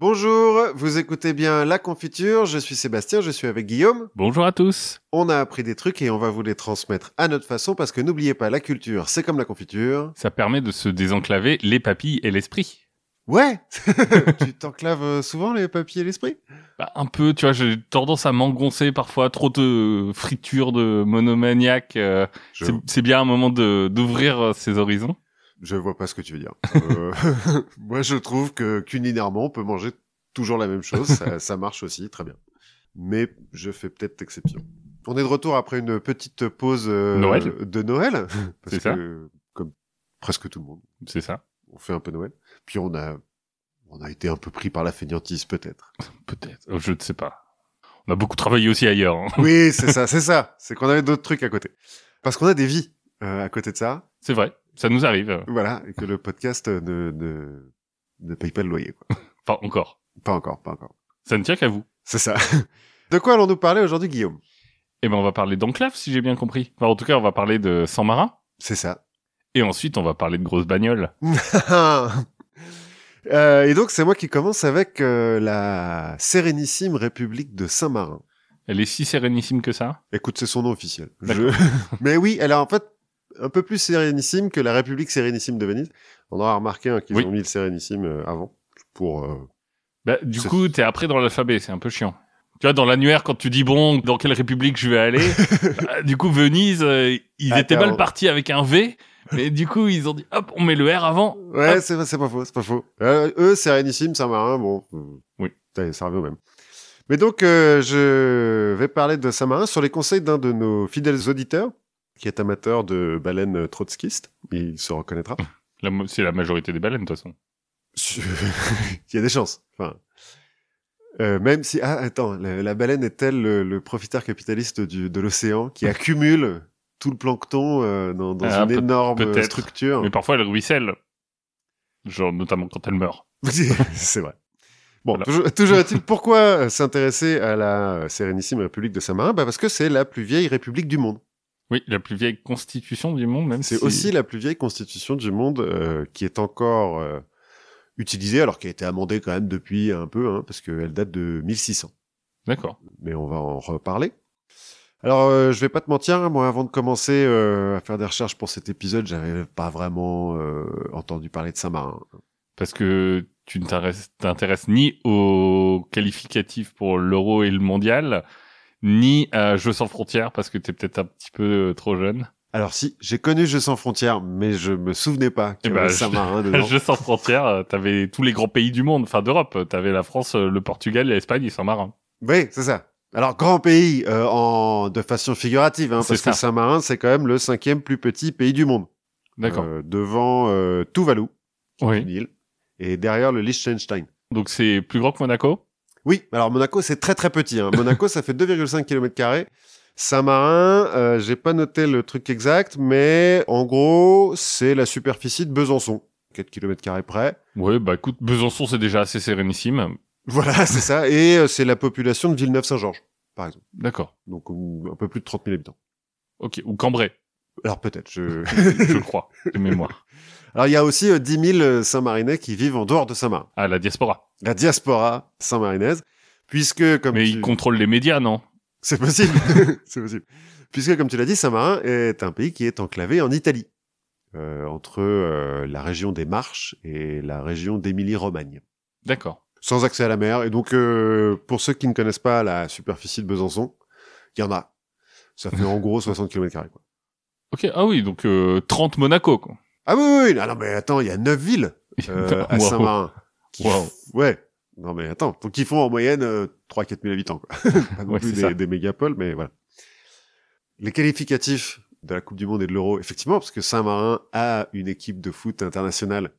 Bonjour, vous écoutez bien La Confiture, je suis Sébastien, je suis avec Guillaume. Bonjour à tous. On a appris des trucs et on va vous les transmettre à notre façon parce que n'oubliez pas, la culture, c'est comme la confiture. Ça permet de se désenclaver les papilles et l'esprit. Ouais Tu t'enclaves euh, souvent les papiers et l'esprit? Bah, un peu, tu vois, j'ai tendance à m'engoncer parfois, trop de friture de monomaniaque. euh, je, c'est- bien un moment de d'ouvrir euh, ses horizons. Je vois pas ce que tu veux dire. Euh, moi, je trouve que culinairement, on peut manger toujours la même chose, ça, ça marche aussi, très bien. Mais je fais peut-être exception. On est de retour après une petite pause euh, Noël. de Noël. Parce C'est ça. que, comme presque tout le monde, C'est ça. on fait un peu Noël. Puis on a, on a été un peu pris par la fainéantise, peut-être. Peut-être. Euh, Je ne sais pas. On a beaucoup travaillé aussi ailleurs. hein. Oui, c'est ça, c'est ça. C'est qu'on avait d'autres trucs à côté. Parce qu'on a des vies euh, à côté de ça. C'est vrai. Ça nous arrive. Voilà. Et que le podcast ne, ne, ne paye pas le loyer, quoi. Enfin, encore. Pas encore, pas encore. Ça ne tient qu'à vous. C'est ça. De quoi allons-nous parler aujourd'hui, Guillaume? Eh ben, on va parler d'enclave, si j'ai bien compris. Enfin, en tout cas, on va parler de sang marin. C'est ça. Et ensuite, on va parler de grosses bagnoles. Euh, et donc, c'est moi qui commence avec euh, la Sérénissime République de Saint-Marin. Elle est si sérénissime que ça? Écoute, c'est son nom officiel. Je- Mais oui, elle a en fait un peu plus sérénissime que la République Sérénissime de Venise. On aura remarqué hein, qu'ils Oui. ont mis le Sérénissime euh, avant pour. euh, Bah, du coup, t'es après dans l'alphabet, c'est un peu chiant. Tu vois, dans l'annuaire, quand tu dis bon, dans quelle république je vais aller, bah, du coup, Venise, euh, ils Ah, étaient mal partis avec un V, mais du coup, ils ont dit, hop, on met le R avant. Ouais, c'est pas faux, c'est pas faux. Euh, eux, Sérénissime, Saint-Marin, bon. euh, Oui. Ça, ça revient au même. Mais donc, euh, je vais parler de Saint-Marin sur les conseils d'un de nos fidèles auditeurs, qui est amateur de baleines trotskistes. Il se reconnaîtra. C'est la majorité des baleines, de toute façon. Il y a des chances. Enfin, euh, même si ah attends, la, la baleine est-elle le, le profiteur capitaliste du, de l'océan qui accumule tout le plancton euh, dans, dans Ah, une énorme structure? Mais parfois, elles ruissellent. Genre, notamment quand elles meurent. C'est vrai. Bon, Voilà. toujours, toujours est-il, pourquoi euh, s'intéresser à la Sérénissime République de Saint-Marin? Bah Parce que c'est la plus vieille république du monde. Oui, la plus vieille constitution du monde, même C'est si... aussi la plus vieille constitution du monde euh, qui est encore euh, utilisée, alors qui a été amendée quand même depuis un peu, hein, parce qu'elle date de 1600. D'accord. mais on va en reparler. Alors, euh, je vais pas te mentir, hein, moi, avant de commencer euh, à faire des recherches pour cet épisode, j'avais pas vraiment euh, entendu parler de Saint-Marin. Parce que tu ne t'intéresses ni aux qualificatifs pour l'euro et le mondial, ni à Jeux sans frontières, parce que t'es peut-être un petit peu euh, trop jeune. Alors si, j'ai connu Jeux sans frontières, mais je me souvenais pas qu'il y Eh avait ben, je- Saint-Marin dedans. Jeux sans frontières, euh, t'avais tous les grands pays du monde, enfin d'Europe. T'avais la France, euh, le Portugal, l'Espagne et Saint-Marin. Oui, c'est ça. Alors, grand pays euh, en de façon figurative, hein, parce que. Saint-Marin, c'est quand même le cinquième plus petit pays du monde. D'accord. Euh, devant euh, Tuvalu, qui est Oui. une île, et derrière le Liechtenstein. Donc c'est plus grand que Monaco? Oui, alors Monaco, c'est très très petit. Hein. Monaco, ça fait 2,5 km. Saint-Marin, euh, j'ai pas noté le truc exact, mais en gros, c'est la superficie de Besançon. 4 km près. Ouais, bah écoute, Besançon c'est déjà assez sérénissime. Voilà, c'est ça. Et euh, c'est la population de Villeneuve-Saint-Georges, par exemple. D'accord. Donc un peu plus de 30 000 habitants. Ok. Ou Cambrai, Alors peut-être. Je... je crois, de mémoire. Alors il y a aussi euh, 10 000 Saint-Marinais qui vivent en dehors de Saint-Marin. Ah, la diaspora. La diaspora saint-marinaise. Puisque, comme Mais tu- ils contrôlent les médias, non? C'est possible. c'est possible. Puisque, comme tu l'as dit, Saint-Marin est un pays qui est enclavé en Italie, euh, entre euh, la région des Marches et la région d'Émilie-Romagne, D'accord. sans accès à la mer. Et donc, euh, pour ceux qui ne connaissent pas la superficie de Besançon, il y en a. Ça fait en gros 60 km quoi. Ok, ah oui, donc euh, 30 Monaco, quoi. Ah oui, oui, oui. Ah non, mais attends, il y a neuf villes euh, à Wow. Saint-Marin. Wow. Ouais. Non, mais attends. Donc, ils font en moyenne euh, 3-4 000 habitants, quoi. Pas non Ouais, plus des mégapoles, mais voilà. Les qualificatifs de la Coupe du Monde et de l'Euro, effectivement, parce que Saint-Marin a une équipe de foot internationale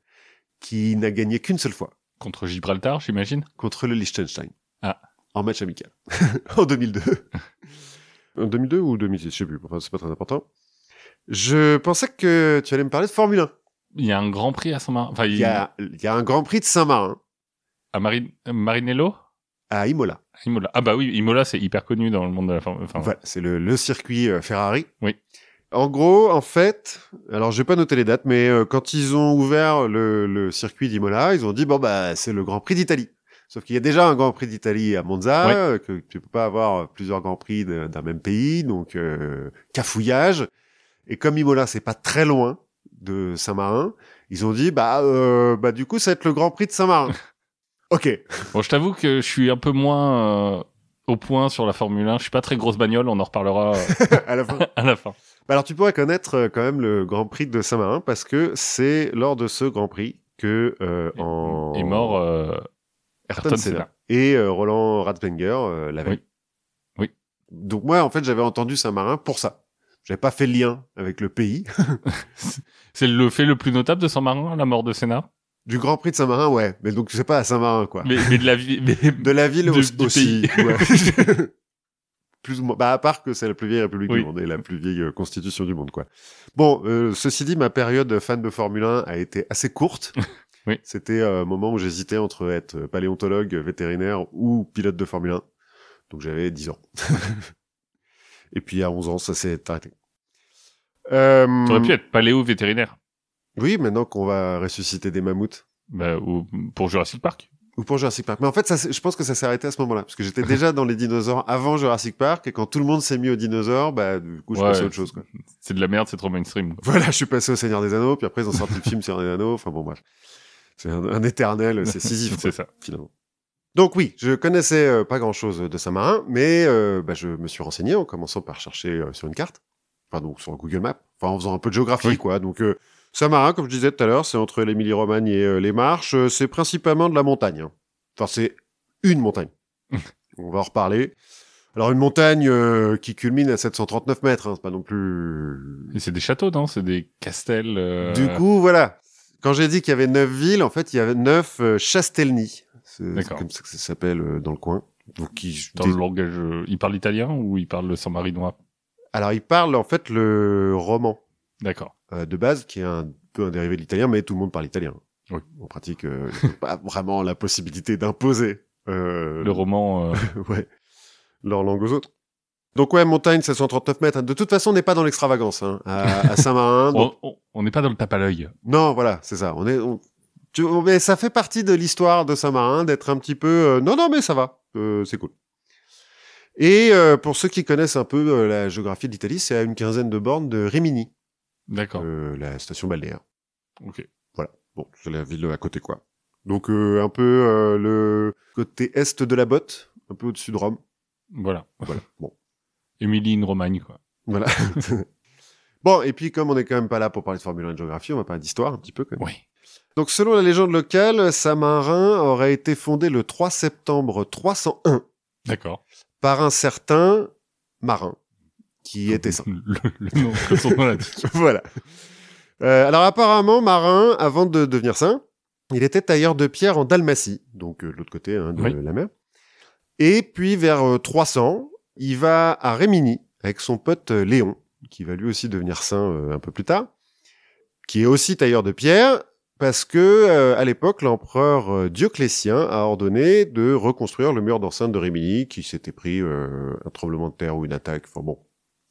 qui n'a gagné qu'une seule fois Contre Gibraltar, j'imagine contre le Liechtenstein. Ah. En match amical. en 2002. en 2002 ou 2006, je sais plus. Enfin, c'est pas très important. Je pensais que tu allais me parler de Formule 1. Il y a un grand prix à Saint-Marin. Enfin, Il y a, il y a un Grand Prix de Saint-Marin à Mari- Marinello? À Imola. Imola. Ah bah oui, Imola, c'est hyper connu dans le monde de la Formule. Enfin, Voilà, c'est le, le circuit euh, Ferrari. Oui. En gros, en fait, alors j'ai pas noté les dates, mais euh, quand ils ont ouvert le, le circuit d'Imola, ils ont dit bon bah c'est le Grand Prix d'Italie. Sauf qu'il y a déjà un Grand Prix d'Italie à Monza, Ouais. euh, que tu peux pas avoir plusieurs Grands Prix d'un même pays, donc euh, cafouillage. Et comme Imola, c'est pas très loin de Saint-Marin, ils ont dit bah euh, bah du coup ça va être le Grand Prix de Saint-Marin. ok. Bon, je t'avoue que je suis un peu moins euh, au point sur la Formule 1. Je suis pas très grosse bagnole, on en reparlera euh, à la fin. à la fin. Bah alors tu pourrais connaître euh, quand même le Grand Prix de Saint-Marin parce que c'est lors de ce Grand Prix que euh, en Est mort euh, Ayrton Senna et euh, Roland Ratzbenger euh, la veille. Oui. Oui. Donc moi en fait j'avais entendu Saint-Marin pour ça. J'avais pas fait le lien avec le pays. C'est le fait le plus notable de Saint-Marin, la mort de Senna. Du Grand Prix de Saint-Marin, ouais. Mais donc c'est pas à Saint-Marin quoi. Mais, mais de la mais- De la ville aussi. ouais. plus ou moins. Bah à part que c'est la plus vieille république Oui. du monde et la plus vieille euh, constitution du monde quoi. Bon, euh, ceci dit, ma période fan de Formule 1 a été assez courte. Oui. C'était un moment où j'hésitais entre être paléontologue, vétérinaire ou pilote de Formule 1. Donc j'avais 10 ans. Et puis à 11 ans, ça s'est arrêté. Euh, T'aurais pu être paléo vétérinaire. Oui, maintenant qu'on va ressusciter des mammouths. Bah, ou pour Jurassic Park. Ou pour Jurassic Park. Mais en fait, ça, s'est- je pense que ça s'est arrêté à ce moment-là. Parce que j'étais déjà dans les dinosaures avant Jurassic Park. Et quand tout le monde s'est mis aux dinosaures, bah, du coup, je Ouais. passais à autre chose, quoi. C'est de la merde, c'est trop mainstream. Voilà, je suis passé au Seigneur des Anneaux. Puis après, ils ont sorti le film sur les Anneaux. Enfin bon, bref. C'est un, un éternel, c'est Sisyphe, C'est ça. finalement. Donc oui, je connaissais euh, pas grand-chose de Saint-Marin, mais euh, bah, je me suis renseigné en commençant par chercher euh, sur une carte, enfin donc sur Google Maps, enfin en faisant un peu de géographie Oui. quoi. Donc euh, Saint-Marin, comme je disais tout à l'heure, c'est entre l'Émilie-Romagne et euh, les Marches, euh, c'est principalement de la montagne. hein. Enfin c'est une montagne. On va en reparler. Alors une montagne euh, qui culmine à 739 mètres, hein, c'est pas non plus. Et c'est des châteaux, non? C'est des castels. euh, Du coup, voilà. Quand j'ai dit qu'il y avait neuf villes, en fait, il y avait neuf euh, chastelni. C'est comme ça que ça s'appelle euh, dans le coin. Donc, qui, dans le langage, euh, ils parlent italien ou ils parlent le saint-marinois Alors, il parle en fait le roman D'accord. euh, de base, qui est un peu un dérivé de l'italien, mais tout le monde parle italien. Oui. En pratique, euh, pas vraiment la possibilité d'imposer euh, Le roman. ouais, leur langue aux autres. Donc ouais, montagne 739 mètres. De toute façon, on n'est pas dans l'extravagance hein, à, à Saint-Marin. donc- on- n'est pas dans le tape à l'œil. Non, voilà, c'est ça. On est, on- tu- mais ça fait partie de l'histoire de Saint-Marin d'être un petit peu. euh, non, non, mais ça va, euh, c'est cool. Et euh, pour ceux qui connaissent un peu euh, la géographie de l'Italie, c'est à une quinzaine de bornes de Rimini, D'accord. euh, la station balnéaire. Ok. Bon, c'est la ville à côté, quoi. Donc euh, un peu euh, le côté est de la botte, un peu au-dessus de Rome. Voilà. Voilà. Bon, Émilie in Romagne, quoi. voilà. bon, et puis comme on est quand même pas là pour parler de Formule 1 et de géographie, on va parler d'histoire un petit peu quand même. Oui. Donc, selon la légende locale, Saint-Marin aurait été fondé le 3 septembre 301 D'accord. par un certain Marin, qui était saint. Le, le nom, que son nom l'indique. voilà. Euh, alors, apparemment, Marin, avant de devenir saint, il était tailleur de pierre en Dalmatie, donc euh, de l'autre côté hein, de Oui. la mer. Et puis, vers euh, 300, il va à Rémini avec son pote euh, Léon, qui va lui aussi devenir saint euh, un peu plus tard, qui est aussi tailleur de pierre, parce que euh, à l'époque, l'empereur euh, Dioclétien a ordonné de reconstruire le mur d'enceinte de Rémini, qui s'était pris euh, un tremblement de terre ou une attaque. Enfin bon,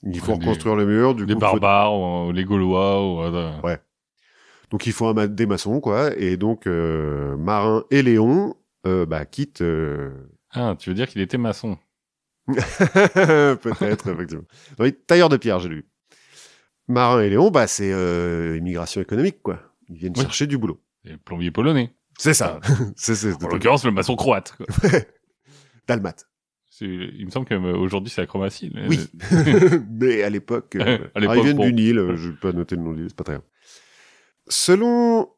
il faut des- reconstruire le mur. Du Les coup, faut- barbares, ou, les Gaulois, ou, Ouais. donc il faut un ma- des maçons, quoi. Et donc euh, Marin et Léon bah, quittent. Ah, tu veux dire qu'il était maçon Peut-être, effectivement. Oui, tailleur de pierre, j'ai lu. Marin et Léon, bah, c'est immigration économique, quoi. Ils viennent Oui. chercher du boulot. Et plombier polonais. C'est ça. c'est c'est En l'occurrence, le maçon croate. quoi. Dalmate. C'est- Il me semble qu'aujourd'hui, c'est la chromatie. mais- Oui. Mais à l'époque, euh, alors, ils viennent bon. du Nil. euh, Je vais pas noter le nom du Nil, c'est pas très grave. Selon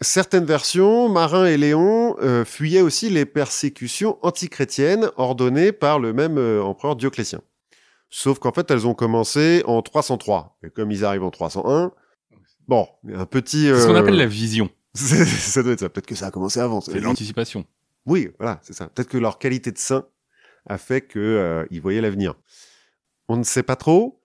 certaines versions, Marin et Léon euh, fuyaient aussi les persécutions antichrétiennes ordonnées par le même euh, empereur Dioclétien. Sauf qu'en fait, elles ont commencé en 303. Et comme ils arrivent en 301, bon, un petit... C'est ce qu'on euh, appelle la vision. ça doit être ça. Peut-être que ça a commencé avant. C'est l'anticipation. Oui, voilà, c'est ça. Peut-être que leur qualité de saint a fait que euh, voyaient l'avenir. On ne sait pas trop.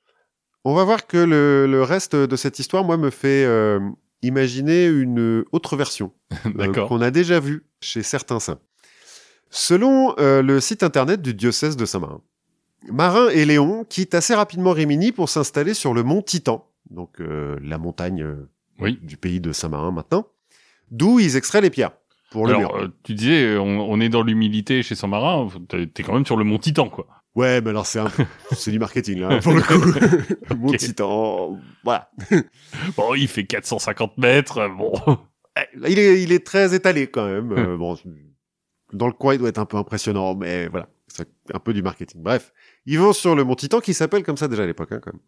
On va voir que le, le reste de cette histoire, moi, me fait euh, imaginer une autre version euh, qu'on a déjà vue chez certains saints. Selon euh, le site internet du diocèse de Saint-Marin, Marin et Léon quittent assez rapidement Rimini pour s'installer sur le mont Titan, donc euh, la montagne euh, Oui. du pays de Saint-Marin maintenant, d'où ils extraient les pierres. pour le Alors, mur. euh, tu disais, on, on est dans l'humilité chez son marin. T'es quand même sur le mont Titan, quoi. Ouais, mais alors c'est un... c'est du marketing là pour le coup. Mon Ok. titan, voilà. Bon, il fait 450 mètres. euh, Bon, Eh, Il est, il est très étalé quand même. Euh, bon, dans le coin, il doit être un peu impressionnant, mais voilà, c'est un peu du marketing. Bref, ils vont sur le mont Titan qui s'appelle comme ça déjà à l'époque, hein, quand même.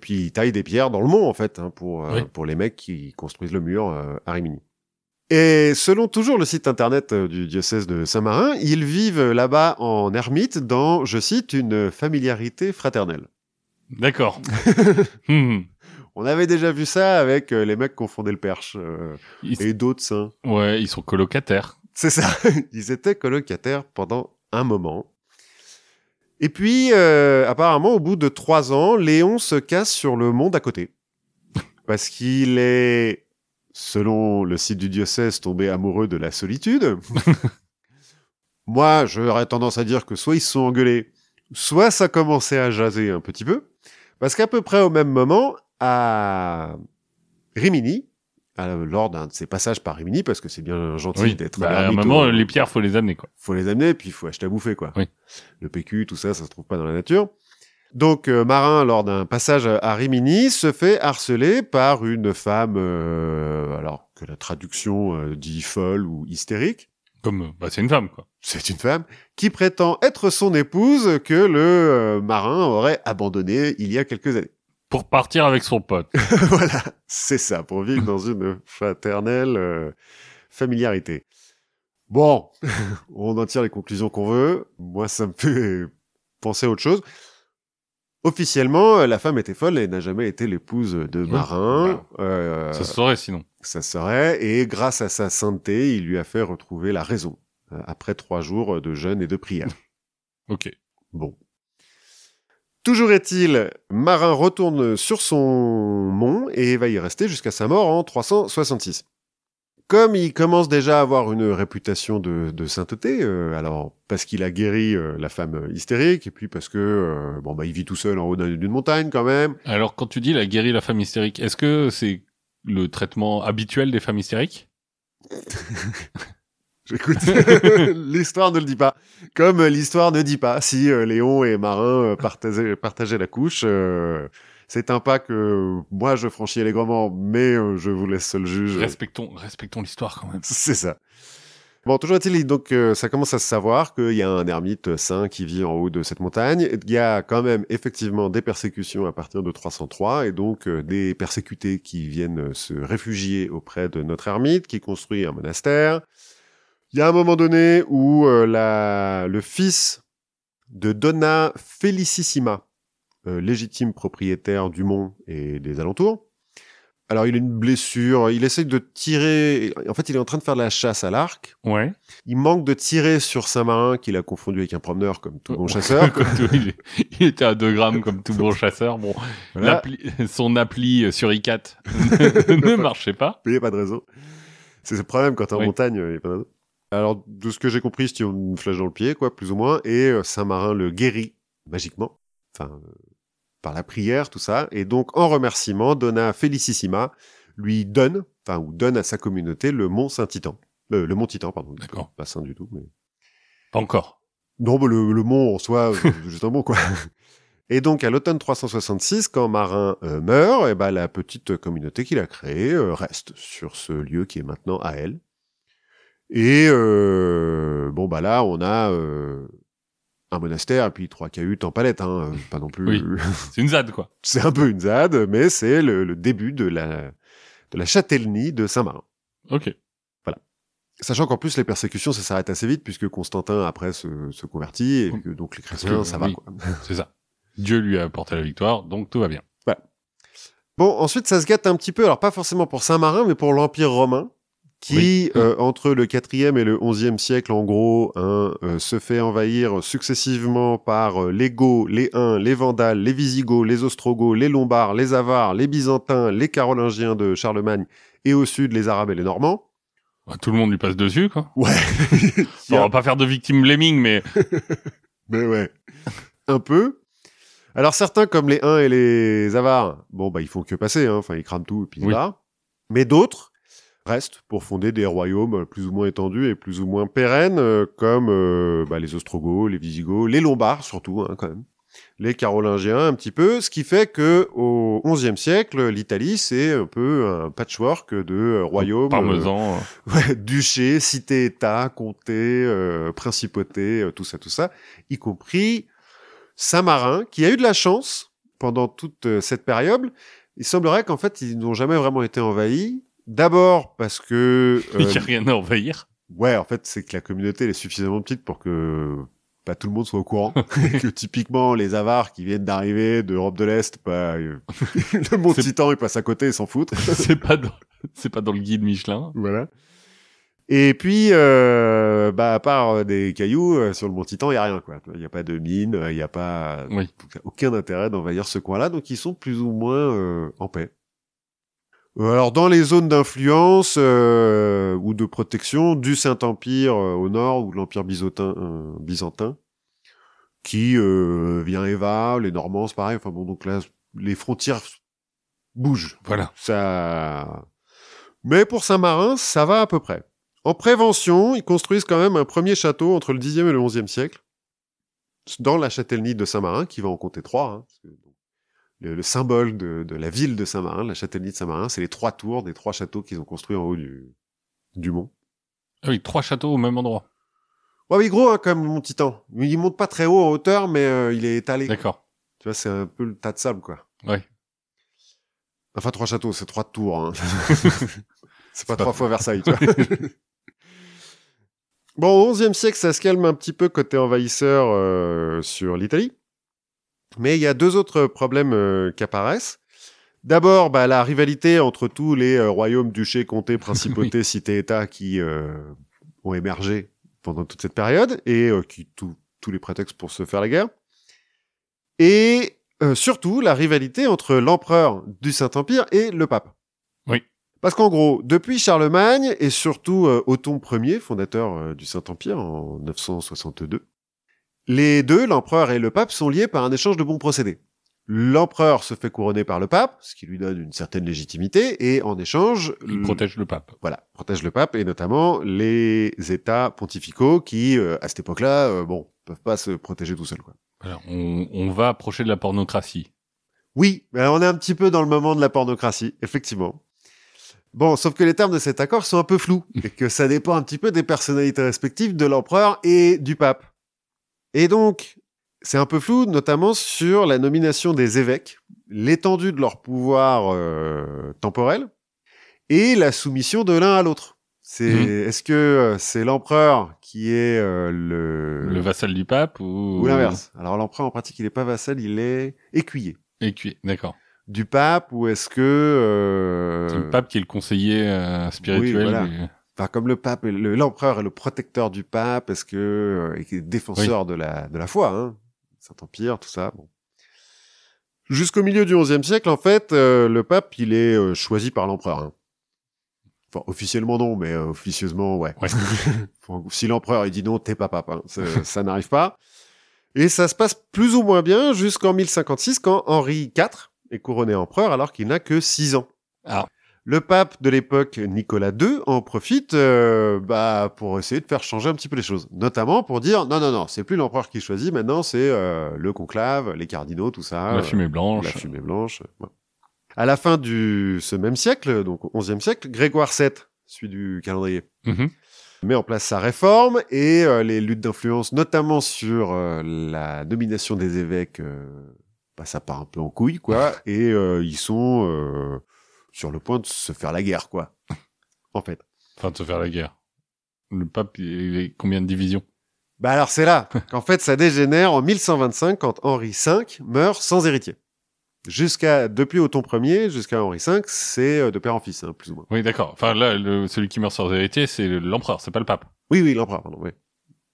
Puis ils taillent des pierres dans le mont en fait hein, pour euh, Oui. pour les mecs qui construisent le mur euh, à Rimini. Et selon toujours le site internet euh, du diocèse de Saint-Marin, ils vivent là-bas en ermite dans, je cite, une familiarité fraternelle. d'accord. Hmm. On avait déjà vu ça avec les mecs qui ont fondé le Perche euh, Ils- et d'autres saints. Ouais, ils sont colocataires. C'est ça. Ils étaient colocataires pendant un moment. Et puis, euh, apparemment, au bout de trois ans, Léon se casse sur le mont d'à côté. Parce qu'il est, selon le site du diocèse, tombé amoureux de la solitude. Moi, j'aurais tendance à dire que soit ils se sont engueulés, soit ça commençait à jaser un petit peu. Parce qu'à peu près au même moment, à Rimini, à- lors d'un de ses passages par Rimini, parce que c'est bien gentil Oui. d'être Bah, à un moment, les pierres, faut les amener, quoi. faut les amener, puis il faut acheter à bouffer, quoi. Oui. Le PQ, tout ça, ça se trouve pas dans la nature. Donc, euh, Marin, lors d'un passage à Rimini, se fait harceler par une femme, euh, alors que la traduction euh, dit folle ou hystérique. Comme, euh, bah, c'est une femme, quoi. C'est une femme qui prétend être son épouse que le marin aurait abandonné il y a quelques années. Pour partir avec son pote. voilà, c'est ça, pour vivre dans une fraternelle euh, familiarité. Bon, on en tire les conclusions qu'on veut. Moi, ça me fait penser à autre chose. Officiellement, euh, la femme était folle et n'a jamais été l'épouse de Oui. Marin. Euh, Ça se saurait, sinon. ça serait, et grâce à sa sainteté, il lui a fait retrouver la raison, euh, après trois jours de jeûne et de prière. Ok. Bon. Toujours est-il, Marin retourne sur son mont et va y rester jusqu'à sa mort en 366. Comme il commence déjà à avoir une réputation de, de sainteté, euh, alors parce qu'il a guéri euh, la femme hystérique, et puis parce que euh, bon bah il vit tout seul en haut d'un- d'une montagne quand même. Alors, quand tu dis la guéri la femme hystérique, est-ce que c'est le traitement habituel des femmes hystériques? J'écoute. l'histoire ne le dit pas. Comme euh, l'histoire ne dit pas si euh, Léon et Marin euh, partageaient, partageaient la couche. euh, c'est un pas que moi je franchis allègrement, mais je vous laisse seul juge. Respectons, respectons l'histoire quand même. C'est ça. Bon, toujours est-il, donc euh, ça commence à se savoir qu'il y a un ermite saint qui vit en haut de cette montagne. Il y a quand même effectivement des persécutions à partir de 303 et donc euh, des persécutés qui viennent se réfugier auprès de notre ermite qui construit un monastère. Il y a un moment donné où euh, la, le fils de Donna Felicissima, euh, légitime propriétaire du mont et des alentours, alors il a une blessure, il essaye de tirer, en fait il est en train de faire de la chasse à l'arc, Ouais. il manque de tirer sur Saint-Marin qu'il a confondu avec un promeneur comme tout bon chasseur. Comme tout- il, il était à 2 grammes comme tout bon chasseur. Bon, Voilà. son appli sur ICAT ne marchait pas. Il n'y a pas de réseau. C'est le problème quand t'es en Oui. montagne, il n'y a pas de réseau. Alors, de ce que j'ai compris, c'est une flèche dans le pied, quoi, plus ou moins, et euh, Saint-Marin le guérit magiquement, enfin, euh, par la prière, tout ça, et donc, en remerciement, Donna Felicissima lui donne, enfin, ou donne à sa communauté le mont Saint-Titan. Euh, le mont Titan, pardon. D'accord. Pas saint du tout, mais... Pas encore. Non, bah, le, le mont en soi, c'est juste un mont, quoi. Et donc, à l'automne 366, quand Marin euh, meurt, eh ben, la petite communauté qu'il a créée euh, reste sur ce lieu qui est maintenant à elle. Et euh, bon, bah là, on a euh, un monastère et puis trois cahutes en palette, hein, euh, pas non plus. Oui. C'est une ZAD, quoi. c'est un peu une ZAD, mais c'est le, le début de la, de la châtellenie de Saint-Marin. Ok. Sachant qu'en plus, les persécutions, ça s'arrête assez vite, puisque Constantin, après, se, se convertit, et que donc les chrétiens, que, ça va, oui. C'est ça. Dieu lui a apporté la victoire, donc tout va bien. Bon, ensuite, ça se gâte un petit peu, alors pas forcément pour Saint-Marin, mais pour l'Empire romain, qui, Oui. euh, entre le 4e et le 11e siècle, en gros, hein, euh, se fait envahir successivement par euh, les Goths, les Huns, les Vandales, les Visigoths, les Ostrogoths, les Lombards, les Avars, les Byzantins, les Carolingiens de Charlemagne, et au sud, les Arabes et les Normands. Bah, tout le monde lui passe dessus, quoi. Ouais. Bon, on va pas faire de victime blaming, mais Mais ouais, un peu. Alors certains, comme les Huns et les Avars, bon bah ils font que passer, hein. enfin ils crament tout et puis Oui. là. Mais d'autres, restent pour fonder des royaumes plus ou moins étendus et plus ou moins pérennes, euh, comme euh, bah, les Ostrogoths, les Visigoths, les Lombards surtout, hein, quand même, les Carolingiens un petit peu, ce qui fait que au XIe siècle, l'Italie c'est un peu un patchwork de euh, royaumes, Parmesan. euh, ouais, duchés, cités-États, comtés, euh, principautés, euh, tout ça, tout ça, y compris Saint-Marin, qui a eu de la chance pendant toute euh, cette période. Il semblerait qu'en fait ils n'ont jamais vraiment été envahis. D'abord parce que Il euh, n'y a rien à envahir. Ouais, en fait, c'est que la communauté elle est suffisamment petite pour que pas tout le monde soit au courant. que typiquement, les avares qui viennent d'arriver d'Europe de l'Est, bah, euh, le Mont Titan, ils passent à côté, ils s'en foutent. c'est pas dans, c'est pas dans le guide Michelin. voilà. Et puis, euh, bah, à part euh, des cailloux, euh, sur le Mont Titan, il y a rien, quoi. Il n'y a pas de mine, il n'y a pas Oui. aucun intérêt d'envahir ce coin-là, donc ils sont plus ou moins euh, en paix. Euh, Alors dans les zones d'influence euh, ou de protection du Saint-Empire euh, au nord ou de l'Empire byzantin, euh, byzantin qui euh, vient et va, les Normands c'est pareil, enfin bon donc là les frontières bougent. Voilà. Ça Mais pour Saint-Marin, ça va à peu près. En prévention, ils construisent quand même un premier château entre le 10e et le 11e siècle dans la châtellenie de Saint-Marin, qui va en compter trois. hein, parce que, bon, le, le symbole de, de la ville de Saint-Marin, la châtellenie de Saint-Marin, c'est les trois tours des trois châteaux qu'ils ont construits en haut du, du mont. Ah oui, trois châteaux au même endroit. Ouais, oui, gros, hein, quand même, le mont Titan. Il monte pas très haut en hauteur, mais euh, il est étalé. D'accord. Tu vois, c'est un peu le tas de sable, quoi. Ouais. Enfin, trois châteaux, c'est trois tours. Hein. c'est pas pas trois fois Versailles, tu vois. bon, au XIe siècle, ça se calme un petit peu côté envahisseur euh, sur l'Italie. Mais il y a deux autres problèmes euh, qui apparaissent. D'abord, bah, la rivalité entre tous les euh, royaumes, duchés, comtés, principautés, cités-États qui euh, ont émergé pendant toute cette période et euh, qui tout- tous les prétextes pour se faire la guerre. Et euh, surtout la rivalité entre l'empereur du Saint-Empire et le pape. Oui. Parce qu'en gros, depuis Charlemagne et surtout euh, Othon Ier, fondateur euh, du Saint-Empire en 962, les deux, l'empereur et le pape, sont liés par un échange de bons procédés. L'empereur se fait couronner par le pape, ce qui lui donne une certaine légitimité, et en échange, Il le- protège le pape. voilà, protège le pape et notamment les États pontificaux qui, euh, à cette époque-là, euh, bon, peuvent pas se protéger tout seuls, quoi. Voilà, on, on va approcher de la pornocratie. Oui, on est un petit peu dans le moment de la pornocratie, effectivement. Bon, sauf que les termes de cet accord sont un peu flous et que ça dépend un petit peu des personnalités respectives de l'empereur et du pape. Et donc, c'est un peu flou, notamment sur la nomination des évêques, l'étendue de leur pouvoir euh, temporel et la soumission de l'un à l'autre. C'est Mhm. est-ce que euh, c'est l'empereur qui est euh, le Le vassal du pape ou... ou l'inverse Alors l'empereur en pratique, il n'est pas vassal, il est écuyer Écuyer, d'accord. du pape ou est-ce que euh, C'est le pape qui est le conseiller euh, spirituel. oui, voilà. du- enfin comme le pape est le- l'empereur est le protecteur du pape est-ce que euh, et est défenseur de la de la foi hein. Saint Empire tout ça bon. Jusqu'au milieu du XIe siècle en fait euh, le pape il est euh, choisi par l'empereur hein. enfin officiellement non mais euh, officieusement ouais, si l'empereur il dit non t'es pas pape hein. Ça- ça n'arrive pas. Et ça se passe plus ou moins bien jusqu'en 1056 quand Henri IV est couronné empereur alors qu'il n'a que 6 ans. Ah. Le pape de l'époque, Nicolas II, en profite euh, bah, pour essayer de faire changer un petit peu les choses. Notamment pour dire, non, non, non, c'est plus l'empereur qui choisit, maintenant c'est euh, le conclave, les cardinaux, tout ça. la euh, fumée blanche. la fumée blanche. Voilà. À la fin du ce même siècle, donc au XIe siècle, Grégoire VII, celui du calendrier, Mhm. met en place sa réforme et euh, les luttes d'influence, notamment sur euh, la nomination des évêques, euh, bah, ça part un peu en couille, quoi. et euh, ils sont euh, sur le point de se faire la guerre, quoi. En fait. Enfin, de se faire la guerre. Le pape, il est combien de divisions? Bah alors c'est là qu'en fait ça dégénère en 1125 quand Henri V meurt sans héritier. Jusqu'à depuis Othon Ier jusqu'à Henri V, c'est euh, de père en fils, hein, plus ou moins. Oui, d'accord. Enfin, là, le- celui qui meurt sans héritier, c'est l'empereur, c'est pas le pape. Oui, oui, l'empereur, pardon, oui.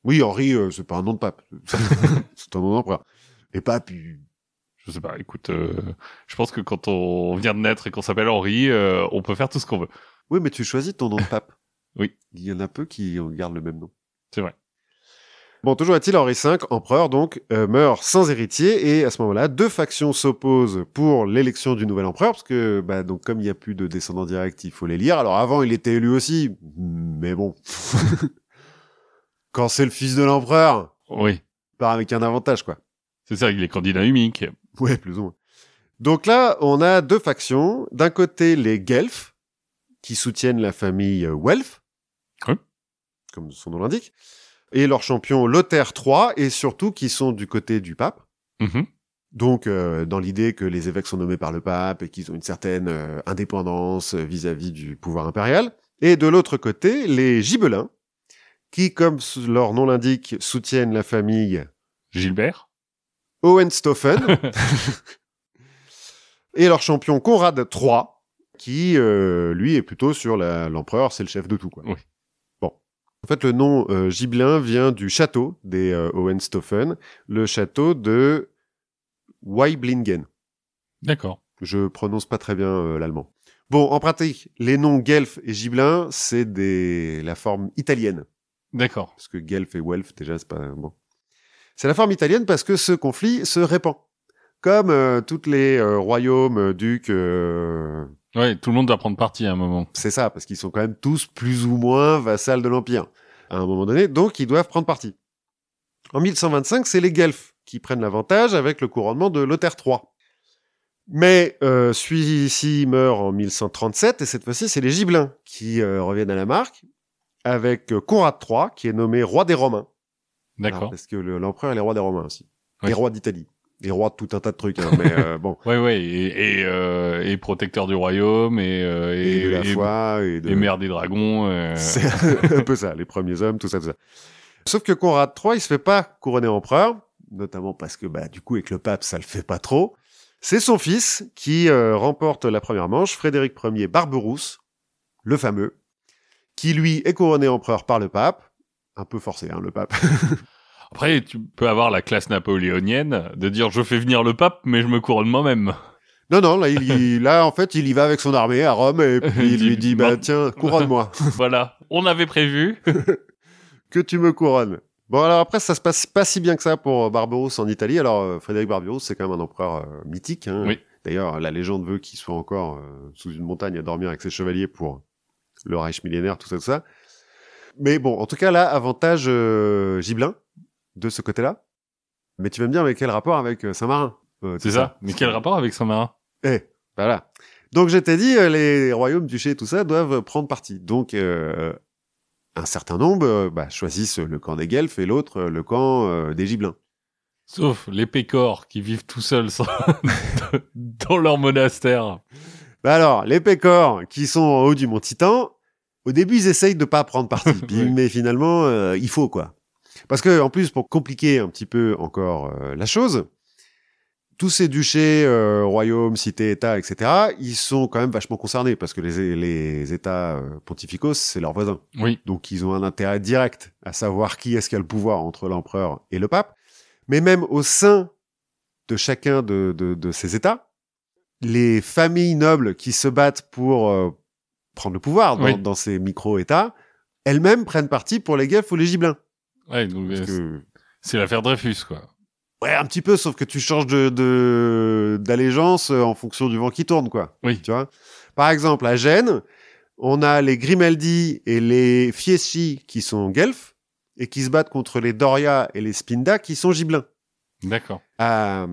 Oui, Henri, euh, c'est pas un nom de pape. c'est un nom d'empereur. Et pape, il- Je sais pas, écoute, euh, je pense que quand on vient de naître et qu'on s'appelle Henri, euh, on peut faire tout ce qu'on veut. Oui, mais tu choisis ton nom de pape. Oui. Il y en a peu qui gardent le même nom. C'est vrai. Bon, toujours est-il, Henri V, empereur, donc, euh, meurt sans héritier, et à ce moment-là, deux factions s'opposent pour l'élection du nouvel empereur, parce que, bah, donc, comme il n'y a plus de descendants directs, il faut les lire. Alors, avant, il était élu aussi, mais bon. Quand c'est le fils de l'empereur, Oui. part avec un avantage, quoi. C'est ça, il est candidat unique. Ouais, plus ou moins. Donc là, on a deux factions. D'un côté, les Guelfs, qui soutiennent la famille Welf, Oui. comme son nom l'indique, et leur champion Lothaire III, et surtout qui sont du côté du pape. Mhm. Donc, euh, dans l'idée que les évêques sont nommés par le pape et qu'ils ont une certaine euh, indépendance vis-à-vis du pouvoir impérial. Et de l'autre côté, les Gibelins, qui, comme leur nom l'indique, soutiennent la famille Gilbert Hohenstaufen et leur champion Conrad III, qui euh, lui est plutôt sur l'empereur, c'est le chef de tout quoi. Oui. Bon, en fait le nom euh, Gibelin vient du château des euh, Hohenstaufen, le château de Waiblingen. D'accord. Je prononce pas très bien euh, l'allemand. Bon, en pratique, les noms Guelph et Gibelin, c'est des la forme italienne D'accord. parce que Guelph et Welf, déjà, c'est pas bon. C'est la forme italienne parce que ce conflit se répand. Comme euh, tous les euh, royaumes, euh, ducs, euh, Ouais, tout le monde doit prendre parti à un moment. c'est ça, parce qu'ils sont quand même tous plus ou moins vassals de l'Empire, à un moment donné, donc ils doivent prendre parti. En 1125, c'est les Guelfs qui prennent l'avantage avec le couronnement de Lothaire III. Mais euh, celui-ci meurt en 1137, et cette fois-ci, c'est les Gibelins qui euh, reviennent à la marque, avec Conrad III, qui est nommé roi des Romains. D'accord. parce que le- l'empereur, est roi des Romains aussi. Oui. Et roi d'Italie. Et roi de tout un tas de trucs. hein, mais euh, bon. Ouais, ouais, et, et, euh, et protecteur du royaume, et, euh, Et, et, de la foi, et de... et maire des dragons. euh, C'est un peu ça, les premiers hommes, tout ça, tout ça. Sauf que Conrad III, il se fait pas couronner empereur, notamment parce que, bah, du coup, avec le pape, ça le fait pas trop. C'est son fils qui euh, remporte la première manche, Frédéric Ier Barberousse, le fameux, qui lui est couronné empereur par le pape. Un peu forcé, hein, le pape. Après, tu peux avoir la classe napoléonienne de dire je fais venir le pape, mais je me couronne moi-même. Non, non, là, il, là, en fait, il y va avec son armée à Rome et puis il lui dit, bah, tiens, couronne-moi. voilà, on avait prévu. que tu me couronnes. Bon, alors après, ça se passe pas si bien que ça pour Barberousse en Italie. Alors, euh, Frédéric Barberousse, c'est quand même un empereur euh, mythique. hein. Oui. D'ailleurs, la légende veut qu'il soit encore euh, sous une montagne à dormir avec ses chevaliers pour le Reich millénaire, tout ça, tout ça. Mais bon, en tout cas, là, avantage euh, Gibelin de ce côté-là. Mais tu vas me dire, mais quel rapport avec euh, Saint-Marin Euh, C'est ça. Mais quel rapport avec Saint-Marin? Eh, voilà. Donc, je t'ai dit, euh, les royaumes, duchés, tout ça, doivent prendre parti. Donc, euh, un certain nombre euh, bah, choisissent le camp des Guelfs et l'autre euh, le camp euh, des Gibelins. Sauf les pécores qui vivent tout seuls sans- dans leur monastère. Bah alors, les Pécores, qui sont en haut du mont Titan, au début, ils essayent de pas prendre parti. Oui. Mais finalement, euh, il faut, quoi. Parce que, en plus, pour compliquer un petit peu encore euh, la chose, tous ces duchés, euh, royaumes, cités, États, etc., ils sont quand même vachement concernés parce que les, les États pontificaux, c'est leurs voisins. Oui. Donc, ils ont un intérêt direct à savoir qui est-ce qui a le pouvoir entre l'empereur et le pape. Mais même au sein de chacun de, de, de ces États, les familles nobles qui se battent pour prendre le pouvoir dans, Oui. dans ces micro-États, elles-mêmes prennent parti pour les Guelfes ou les Gibelins. Ouais, donc, euh, que- c'est l'affaire Dreyfus, quoi. Ouais, un petit peu, sauf que tu changes de d'allégeance euh, en fonction du vent qui tourne, quoi. Oui. Tu vois? Par exemple, à Gênes, on a les Grimaldi et les Fieschi qui sont Guelfes et qui se battent contre les Doria et les Spinda qui sont Gibelins. D'accord. Euh,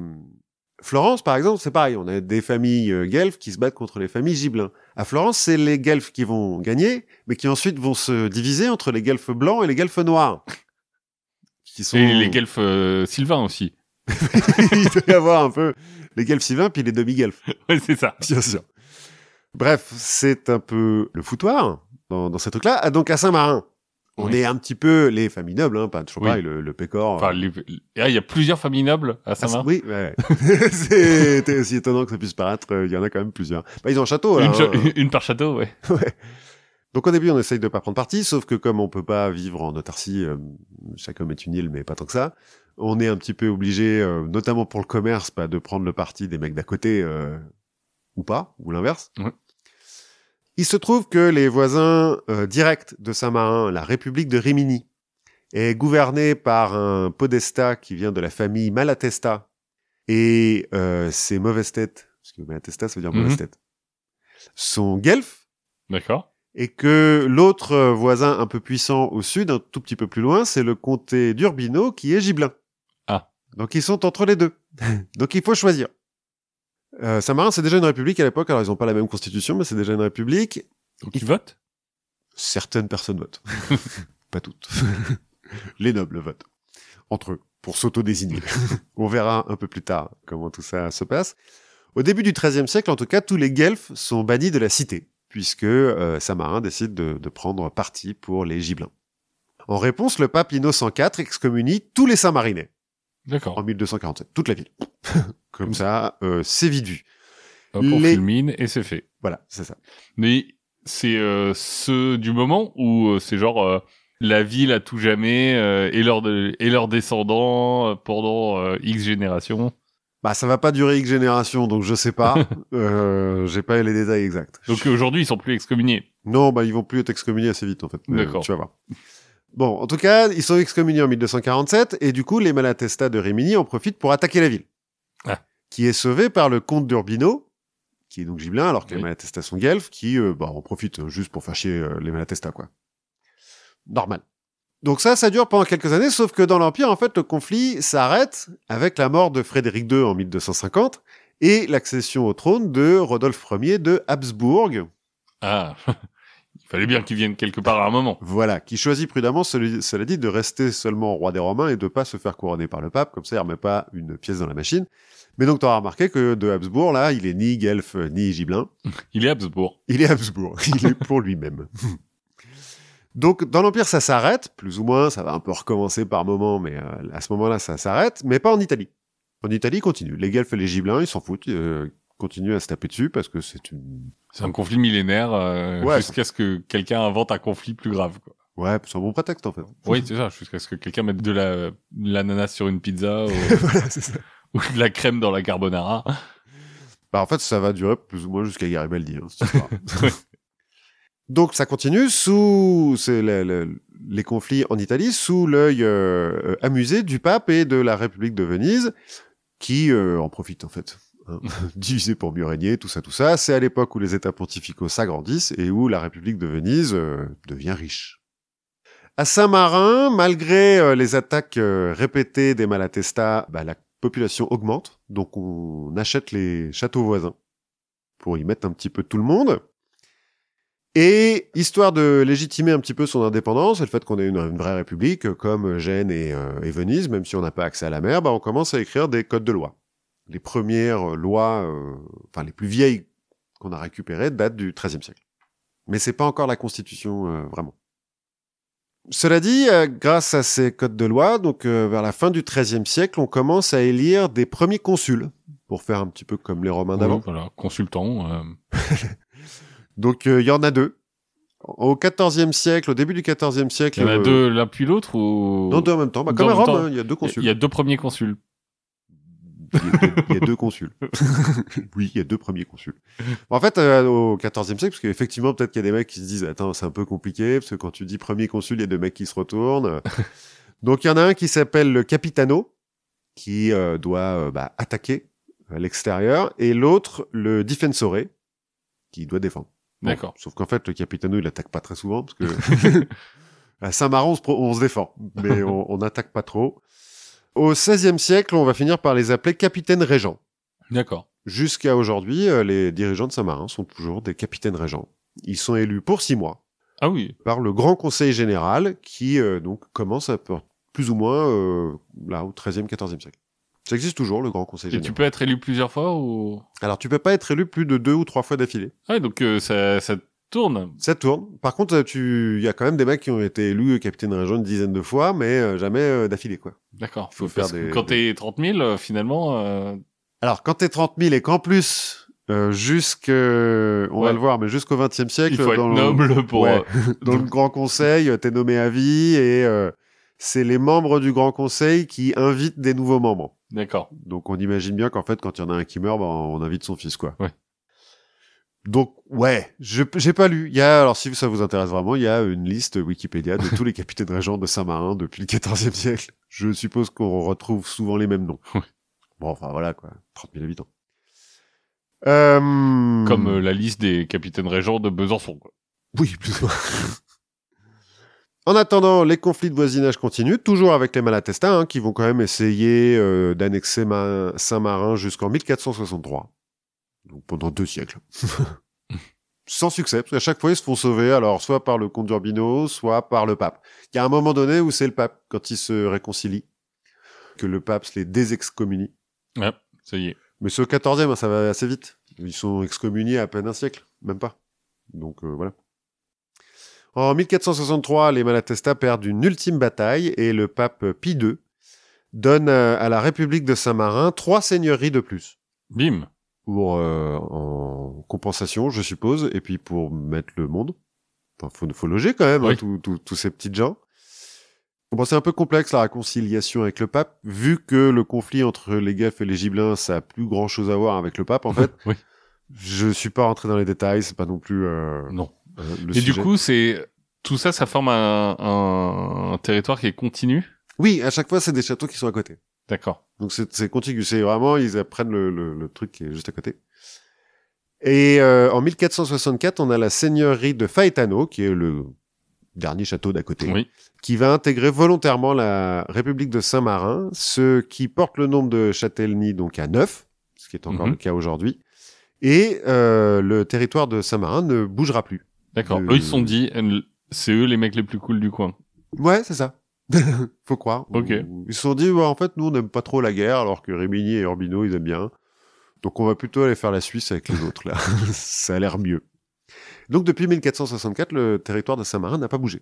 Florence, par exemple, c'est pareil. On a des familles euh, guelfes qui se battent contre les familles gibelins. À Florence, c'est les guelfes qui vont gagner, mais qui ensuite vont se diviser entre les guelfes blancs et les guelfes noirs. Qui sont... Et les guelfes euh, sylvains aussi. Il doit y avoir un peu les guelfes sylvains puis les demi-guelfes, Ouais, c'est ça. bien sûr. Bref, c'est un peu le foutoir dans, dans ces trucs-là. Ah, donc à Saint-Marin, on Oui. est un petit peu les familles nobles, hein, pas toujours Oui. pareil, le, le pécor. Enfin, les- ah, il y a plusieurs familles nobles à Ah, Saint-Marin. oui, ouais. c'est aussi étonnant que ça puisse paraître. euh, Il y en a quand même plusieurs. Bah, ils ont un château. Là, une, hein. une par château, ouais. Ouais. Donc au début, on essaye de pas prendre parti, sauf que comme on peut pas vivre en autarcie, euh, chaque homme est une île, mais pas tant que ça. On est un petit peu obligé, euh, notamment pour le commerce, bah, de prendre le parti des mecs d'à côté euh, ou pas, ou l'inverse. Ouais. Il se trouve que les voisins euh, directs de Saint-Marin, la République de Rimini, est gouverné par un podestat qui vient de la famille Malatesta. Et euh, ses mauvaises têtes, parce que Malatesta, ça veut dire Mhm. mauvaise tête, sont guelfes. D'accord. Et que l'autre voisin un peu puissant au sud, un tout petit peu plus loin, c'est le comté d'Urbino qui est gibelin. Ah. Donc ils sont entre les deux. Donc il faut choisir. Euh, Saint-Marin, c'est déjà une république à l'époque. Alors ils n'ont pas la même constitution, mais c'est déjà une république. Donc tu votes Certaines personnes votent. pas toutes. les nobles votent. Entre eux, pour s'auto-désigner. On verra un peu plus tard comment tout ça se passe. Au début du XIIIe siècle, en tout cas, tous les guelfes sont bannis de la cité, puisque euh, Saint-Marin décide de, de prendre parti pour les gibelins. En réponse, le pape Innocent IV excommunie tous les Saint-Marinais en D'accord. 1247, toute la ville. Comme ça, euh, c'est vite vu. Hop, on les- fulmine et c'est fait. Voilà, c'est ça. Mais c'est euh, ceux du moment où euh, c'est genre euh, la ville à tout jamais euh, et leurs de- et leurs descendants euh, pendant euh, X générations. Bah, ça va pas durer X générations, donc je sais pas. euh, J'ai pas les détails exacts. Donc aujourd'hui ils sont plus excommuniés. Non, bah ils vont plus être excommuniés assez vite en fait. D'accord. euh, Tu vas voir. Bon, en tout cas, ils sont excommuniés en 1247 et du coup, les Malatestas de Rimini en profitent pour attaquer la ville, Ah. qui est sauvée par le comte d'Urbino, qui est donc gibelin, alors que les Oui. Malatestas sont guelfes, qui euh, bah, en profitent juste pour faire chier euh, les Malatestas, quoi. Normal. Donc ça, ça dure pendant quelques années, sauf que dans l'Empire, en fait, le conflit s'arrête avec la mort de Frédéric II en 1250 et l'accession au trône de Rodolphe Ier de Habsbourg, Ah, fallait bien qu'ils viennent quelque part à un moment. Voilà, qui choisit prudemment, cela dit, de rester seulement roi des Romains et de pas se faire couronner par le pape, comme ça il remet pas une pièce dans la machine. Mais donc tu auras remarqué que de Habsbourg, là, il est ni guelfe ni gibelin, Il est Habsbourg. il est Habsbourg, il est pour lui-même. Donc dans l'Empire ça s'arrête, plus ou moins, ça va un peu recommencer par moment, mais euh, à ce moment-là ça s'arrête, mais pas en Italie. En Italie, continue. Les guelfes et les gibelins, ils s'en foutent, euh, continuent à se taper dessus parce que c'est une... C'est un conflit millénaire euh, Ouais. jusqu'à ce que quelqu'un invente un conflit plus grave. Quoi. Ouais, c'est un bon prétexte en fait. Oui, c'est ça, jusqu'à ce que quelqu'un mette de la l'ananas sur une pizza ou, voilà, c'est ça. ou de la crème dans la carbonara. Bah, en fait, ça va durer plus ou moins jusqu'à Garibaldi. Hein. Donc, ça continue sous c'est le- le- les conflits en Italie, sous l'œil euh, euh, amusé du pape et de la République de Venise, qui euh, en profitent en fait. Divisé pour mieux régner, tout ça, tout ça. C'est à l'époque où les États pontificaux s'agrandissent et où la République de Venise euh, devient riche. À Saint-Marin, malgré euh, les attaques euh, répétées des Malatestas, bah, la population augmente, donc on achète les châteaux voisins pour y mettre un petit peu tout le monde. Et histoire de légitimer un petit peu son indépendance et le fait qu'on ait une, vraie république comme Gênes et, et Venise, même si on n'a pas accès à la mer, bah on commence à écrire des codes de loi. Les premières euh, lois, euh, enfin les plus vieilles qu'on a récupérées datent du XIIIe siècle. Mais c'est pas encore la Constitution euh, vraiment. Cela dit, euh, grâce à ces codes de loi, donc vers la fin du XIIIe siècle, on commence à élire des premiers consuls pour faire un petit peu comme les Romains d'avant. Ouais, voilà, consultant. euh, Donc il y en a deux. Au XIVe siècle, au début du XIVe siècle, Il y en a deux l'un puis l'autre ou Non, deux en même temps. Bah, comme à Rome, hein, il y a deux consuls. Il y a deux premiers consuls. Il y a deux, consuls. oui, il y a deux premiers consuls. En fait, euh, au XIVe siècle, parce qu'effectivement, peut-être qu'il y a des mecs qui se disent, attends, c'est un peu compliqué, parce que quand tu dis premier consul, il y a deux mecs qui se retournent. Donc, il y en a un qui s'appelle le Capitano, qui euh, doit euh, bah, attaquer à l'extérieur, et l'autre, le Difensore, qui doit défendre. Bon, D'accord. sauf qu'en fait, le Capitano, il attaque pas très souvent, parce que à Saint-Marin, on, on se défend, mais on on n'attaque pas trop. Au XVIe siècle, on va finir par les appeler capitaines régents. D'accord. Jusqu'à aujourd'hui, euh, les dirigeants de Saint-Marin sont toujours des capitaines régents. Ils sont élus pour six mois Ah oui. par le Grand Conseil Général, qui euh, donc commence à plus ou moins euh, là au XIIIe, XIVe siècle. Ça existe toujours, le Grand Conseil Et Général. tu peux être élu plusieurs fois ou? Alors, tu peux pas être élu plus de deux ou trois fois d'affilée. Ah, donc euh, ça, ça tourne. Ça tourne. Par contre, euh, tu, il y a quand même des mecs qui ont été élus capitaine régent une dizaine de fois, mais euh, jamais euh, d'affilée, quoi. D'accord. Faut Faut faire des- Quand t'es 30 000, euh, finalement. euh, Alors, quand t'es 30 000 et qu'en plus, euh, jusque, on va le voir, mais jusqu'au XXe siècle, il faut être dans, le, noble pour. Ouais. dans le Grand Conseil, t'es nommé à vie et euh, c'est les membres du Grand Conseil qui invitent des nouveaux membres. D'accord. Donc, on imagine bien qu'en fait, quand il y en a un qui meurt, bah, on invite son fils, quoi. Ouais. Donc ouais, je j'ai pas lu. Il y a alors si ça vous intéresse vraiment, il y a une liste Wikipédia de tous les capitaines régents de Saint-Marin depuis le XIVe siècle. Je suppose qu'on retrouve souvent les mêmes noms. bon, enfin voilà quoi, 30 000 habitants. Euh... Comme euh, la liste des capitaines régents de Besançon. Quoi. Oui, plus ou moins. En attendant, les conflits de voisinage continuent, toujours avec les Malatestins, hein, qui vont quand même essayer euh, d'annexer Saint-Marin jusqu'en 1463. Donc pendant deux siècles. Sans succès, parce qu'à chaque fois, ils se font sauver, alors soit par le comte d'Urbino, soit par le pape. Il y a un moment donné où c'est le pape, quand ils se réconcilient, que le pape les désexcommunie. Ouais, ça y est. Mais ce 14e, ça va assez vite. Ils sont excommuniés à peine un siècle, même pas. Donc euh, voilà. En 1463, les Malatesta perdent une ultime bataille et le pape Pie II donne à la République de Saint-Marin trois seigneuries de plus. Bim Pour, euh, en compensation, je suppose, et puis pour mettre le monde. Enfin, faut, faut loger quand même, hein, tous ces petites gens. Bon, c'est un peu complexe la réconciliation avec le pape, vu que le conflit entre les Guelfes et les Gibelins, ça a plus grand chose à voir avec le pape, en fait. oui. Je suis pas rentré dans les détails, c'est pas non plus. Euh, non. Euh, et du coup, c'est tout ça, ça forme un, un, territoire qui est continu? Oui, à chaque fois, c'est des châteaux qui sont à côté. D'accord. Donc c'est contigu. C'est vraiment, ils apprennent le, le, le, truc qui est juste à côté. Et euh, en 1464, on a la seigneurie de Faetano, qui est le dernier château d'à côté, oui. qui va intégrer volontairement la République de Saint-Marin, ce qui porte le nombre de châtellenies donc à neuf, ce qui est encore Mhm. le cas aujourd'hui. Et euh, le territoire de Saint-Marin ne bougera plus. D'accord. Eux, ils se sont dit, c'est eux les mecs les plus cool du coin. Ouais, c'est ça. Faut croire. Ok. Ils se sont dit, bah, en fait, nous, on n'aime pas trop la guerre, alors que Rimini et Urbino, ils aiment bien. Donc, on va plutôt aller faire la Suisse avec les autres, là. ça a l'air mieux. Donc, depuis 1464, le territoire de Saint-Marin n'a pas bougé.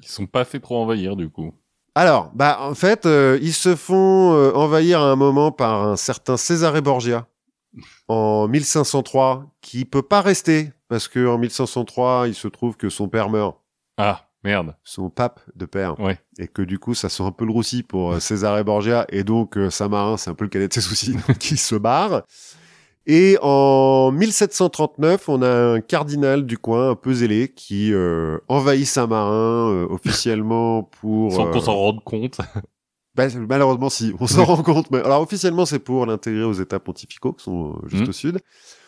Ils sont pas fait trop envahir du coup. Alors, bah, en fait, euh, ils se font euh, envahir à un moment par un certain Cesare Borgia en 1503, qui peut pas rester, parce que en 1503, il se trouve que son père meurt. Ah merde. son pape de père. Ouais. Et que du coup, ça sent un peu le roussi pour euh, César Borgia. Et donc, euh, Saint-Marin, c'est un peu le cadet de ses soucis, donc il se barre. Et en 1739, on a un cardinal du coin, un peu zélé, qui euh, envahit Saint-Marin euh, officiellement pour... Sans euh, qu'on s'en rende compte. bah, malheureusement, si, on s'en rend compte. Mais alors, officiellement, c'est pour l'intégrer aux États pontificaux, qui sont juste Mhm. au sud.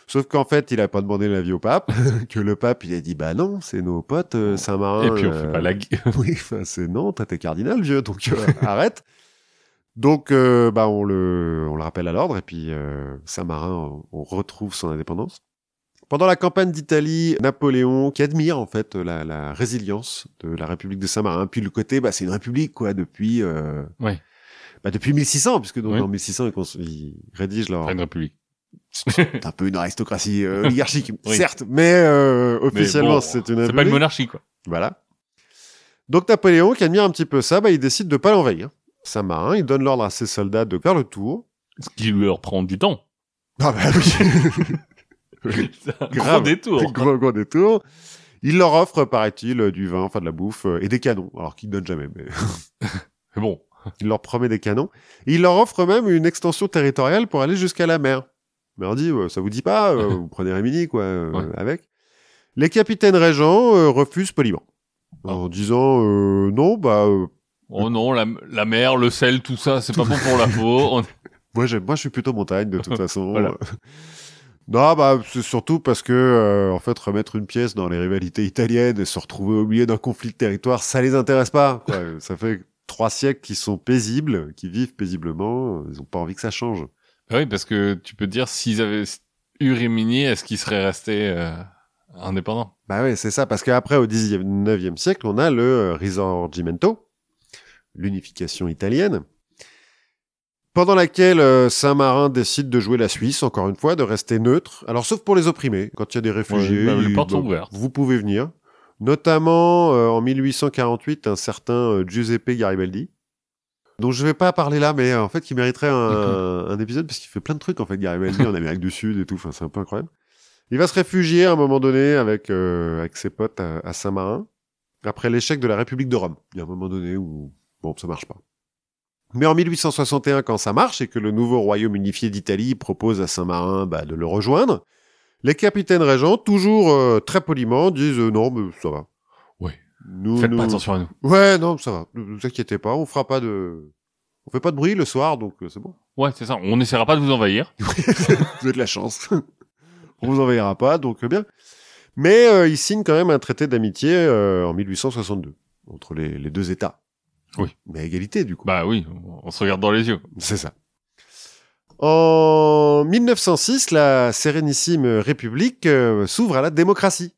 Sauf qu'en fait, il a pas demandé l'avis au pape, que le pape, il a dit, bah non, c'est nos potes, euh, Saint-Marin. Et puis on euh, fait pas la guerre. oui, enfin, c'est non, toi t'es cardinal, vieux, donc euh, arrête. Donc, euh, bah, on le, on le rappelle à l'ordre, et puis euh, Saint-Marin, on, retrouve son indépendance. Pendant la campagne d'Italie, Napoléon, qui admire en fait la, la résilience de la République de Saint-Marin, puis le côté, bah, c'est une république quoi, depuis, euh, Ouais. bah, depuis 1600, puisque donc Oui. en 1600 ils, rédigent leur, une république. C'est un peu une aristocratie euh, oligarchique, Oui. certes, mais euh, officiellement bon, c'est une C'est pas une monarchie quoi. Voilà. Donc Napoléon, qui admire un petit peu ça, bah, il décide de pas l'envahir. Saint-Marin, il donne l'ordre à ses soldats de faire le tour. Ce qui leur prend du temps. Ah bah oui. Un Grave. gros détour. gros, gros détour. Il leur offre, paraît-il, du vin, enfin de la bouffe euh, et des canons. Alors qu'il donne jamais, mais Mais bon. il leur promet des canons. Et il leur offre même une extension territoriale pour aller jusqu'à la mer. Dit, euh, ça vous dit pas, euh, vous prenez Rémini, quoi, euh, Ouais. avec. Les capitaines régents euh, refusent poliment. Ah. En disant, euh, non, bah, euh, Oh non, la, la mer, le sel, tout ça, c'est pas bon pour la peau. On- Moi, j'aime, moi, je suis plutôt montagne de toute façon. Voilà. non, bah, c'est surtout parce que, euh, en fait, remettre une pièce dans les rivalités italiennes et se retrouver au milieu d'un conflit de territoire, ça les intéresse pas. Quoi. ça fait trois siècles qu'ils sont paisibles, qu'ils vivent paisiblement. Ils ont pas envie que ça change. Ah oui, parce que tu peux te dire, s'ils avaient eu Rimini, est-ce qu'ils seraient restés euh, indépendants? Bah ouais, c'est ça. Parce qu'après, au 19e siècle, on a le euh, Risorgimento, l'unification italienne, pendant laquelle euh, Saint-Marin décide de jouer la Suisse, encore une fois, de rester neutre. Alors, sauf pour les opprimés. Quand il y a des réfugiés, Ouais, bah, les portes sont ouvertes. vous pouvez venir. Notamment, euh, en 1848, un certain euh, Giuseppe Garibaldi, dont je vais pas parler là, mais euh, en fait, qui mériterait un, un épisode parce qu'il fait plein de trucs, en fait, Garibaldi, en Amérique du Sud et tout. Enfin, c'est un peu incroyable. Il va se réfugier à un moment donné avec, euh, avec ses potes à, à Saint-Marin, après l'échec de la République de Rome. Il y a un moment donné où, bon, ça marche pas. Mais en 1861, quand ça marche et que le nouveau royaume unifié d'Italie propose à Saint-Marin bah, de le rejoindre, Les capitaines régents, toujours euh, très poliment, disent euh, non, mais ça va. Nous, Faites nous- pas attention à nous. Ouais, non, ça va. Ne vous inquiétez pas, on fera pas de, on fait pas de bruit le soir, donc euh, c'est bon. Ouais, c'est ça. On n'essaiera pas de vous envahir. vous avez de la chance. on vous enverra pas, donc euh, bien. Mais euh, ils signent quand même un traité d'amitié euh, en 1862 entre les, les deux États. Oui. Mais à égalité, du coup. Bah oui, on se regarde dans les yeux. C'est ça. En 1906, la Sérénissime République euh, s'ouvre à la démocratie.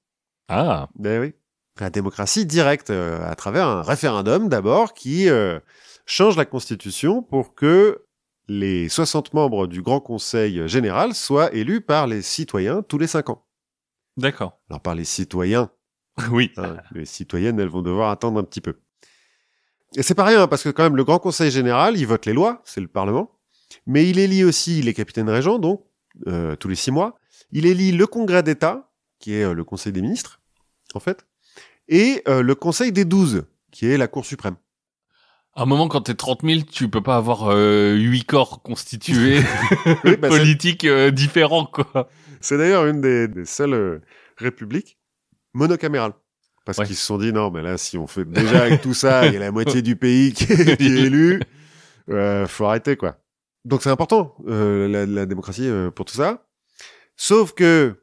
Ah, Ben oui. La démocratie directe, euh, à travers un référendum d'abord, qui euh, change la Constitution pour que les 60 membres du Grand Conseil général soient élus par les citoyens tous les 5 ans. d'accord. Alors par les citoyens, Oui. hein, les citoyennes, elles vont devoir attendre un petit peu. Et c'est pas rien, hein, parce que quand même, le Grand Conseil général, il vote les lois, c'est le Parlement, mais il élit aussi les capitaines régents, donc, euh, tous les six mois. Il élit le Congrès d'État, qui est euh, le Conseil des ministres, en fait, et euh, le Conseil des douze, qui est la Cour suprême. À un moment, quand t'es 30 000, tu peux pas avoir euh, huit corps constitués Oui, bah, politiques euh, différents, quoi. c'est d'ailleurs une des, des seules euh, républiques monocamérales. Parce Ouais. qu'ils se sont dit, non, mais là, si on fait déjà avec tout ça, il y a la moitié du pays qui est, qui est élu, euh, faut arrêter, quoi. Donc c'est important, euh, la, la démocratie euh, pour tout ça. Sauf que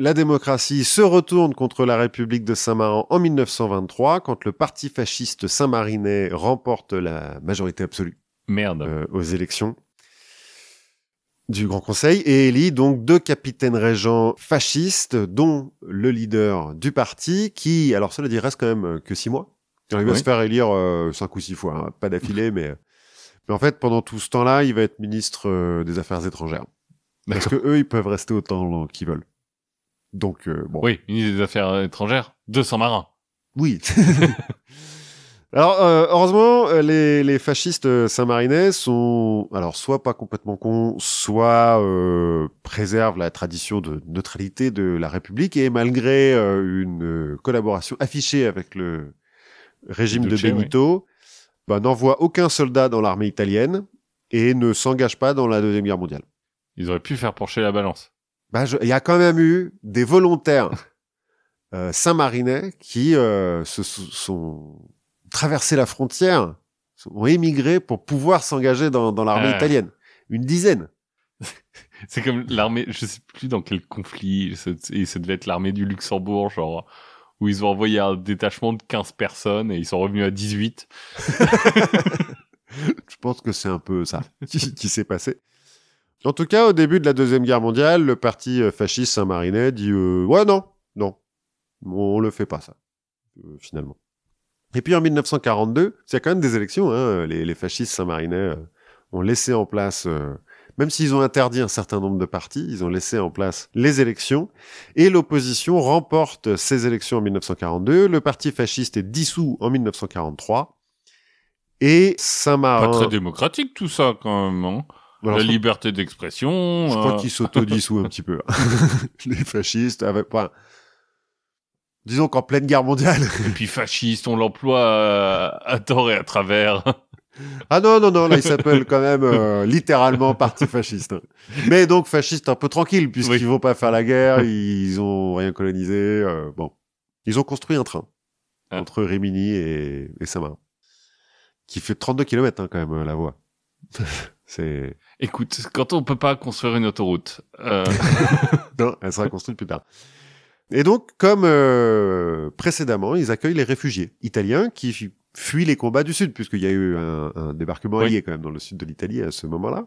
la démocratie se retourne contre la République de Saint-Marin en 1923, quand le parti fasciste saint-marinais remporte la majorité absolue Merde. euh, aux élections du Grand Conseil et élit donc deux capitaines régents fascistes, dont le leader du parti, qui, alors cela dit, reste quand même euh, que six mois. Alors, il va Oui. se faire élire euh, cinq ou six fois, hein, pas d'affilée, mais, mais en fait, pendant tout ce temps-là, il va être ministre euh, des Affaires étrangères. Parce que eux, ils peuvent rester autant qu'ils veulent. Donc, euh, bon. Oui, ministre des Affaires étrangères de Saint-Marin. Oui. alors, euh, heureusement, euh, les, les fascistes euh, saint-marinais sont, alors, soit pas complètement cons, soit euh, préservent la tradition de neutralité de la République et malgré euh, une euh, collaboration affichée avec le régime de Duce, oui. Benito, bah, n'envoie aucun soldat dans l'armée italienne et ne s'engage pas dans la Deuxième Guerre mondiale. Ils auraient pu faire pencher la balance. Bah, je- il y a quand même eu des volontaires euh, saint-marinais qui euh, se sont traversés la frontière, ont émigré pour pouvoir s'engager dans, dans l'armée Ah. italienne. Une dizaine. C'est comme l'armée, je sais plus dans quel conflit, et ça devait être l'armée du Luxembourg, genre, où ils ont envoyé un détachement de 15 personnes et ils sont revenus à 18. Je pense que c'est un peu ça qui, qui s'est passé. En tout cas, au début de la Deuxième Guerre mondiale, le parti euh, fasciste saint-marinais dit euh, Ouais, non, non, on le fait pas ça, euh, finalement. Et puis en 1942, il y a quand même des élections, hein, les, les fascistes saint-marinais euh, ont laissé en place, euh, même s'ils ont interdit un certain nombre de partis, ils ont laissé en place les élections, et l'opposition remporte ces élections en 1942, le parti fasciste est dissous en 1943, et Pas Saint-Marin... très démocratique tout ça quand même. Hein. Alors, la liberté d'expression. je crois euh, qu'ils s'autodissouent un petit peu. les fascistes avaient pas. Disons qu'en pleine guerre mondiale. Et puis fasciste, on l'emploie à, à tort et à travers. ah non, non, non, là, ils s'appellent quand même euh, littéralement parti fasciste. Mais donc fasciste un peu tranquille, puisqu'ils Oui. vont pas faire la guerre, ils ont rien colonisé. euh, bon. Ils ont construit un train Ah. entre Rimini et, et Saint-Marin. Qui fait 32 km hein, quand même, euh, la voie. C'est... Écoute, quand on peut pas construire une autoroute, euh, Non, elle sera construite plus tard. Et donc, comme euh, précédemment, ils accueillent les réfugiés italiens qui fu- fuient les combats du Sud, puisqu'il y a eu un, un débarquement Oui. allié quand même dans le sud de l'Italie à ce moment-là.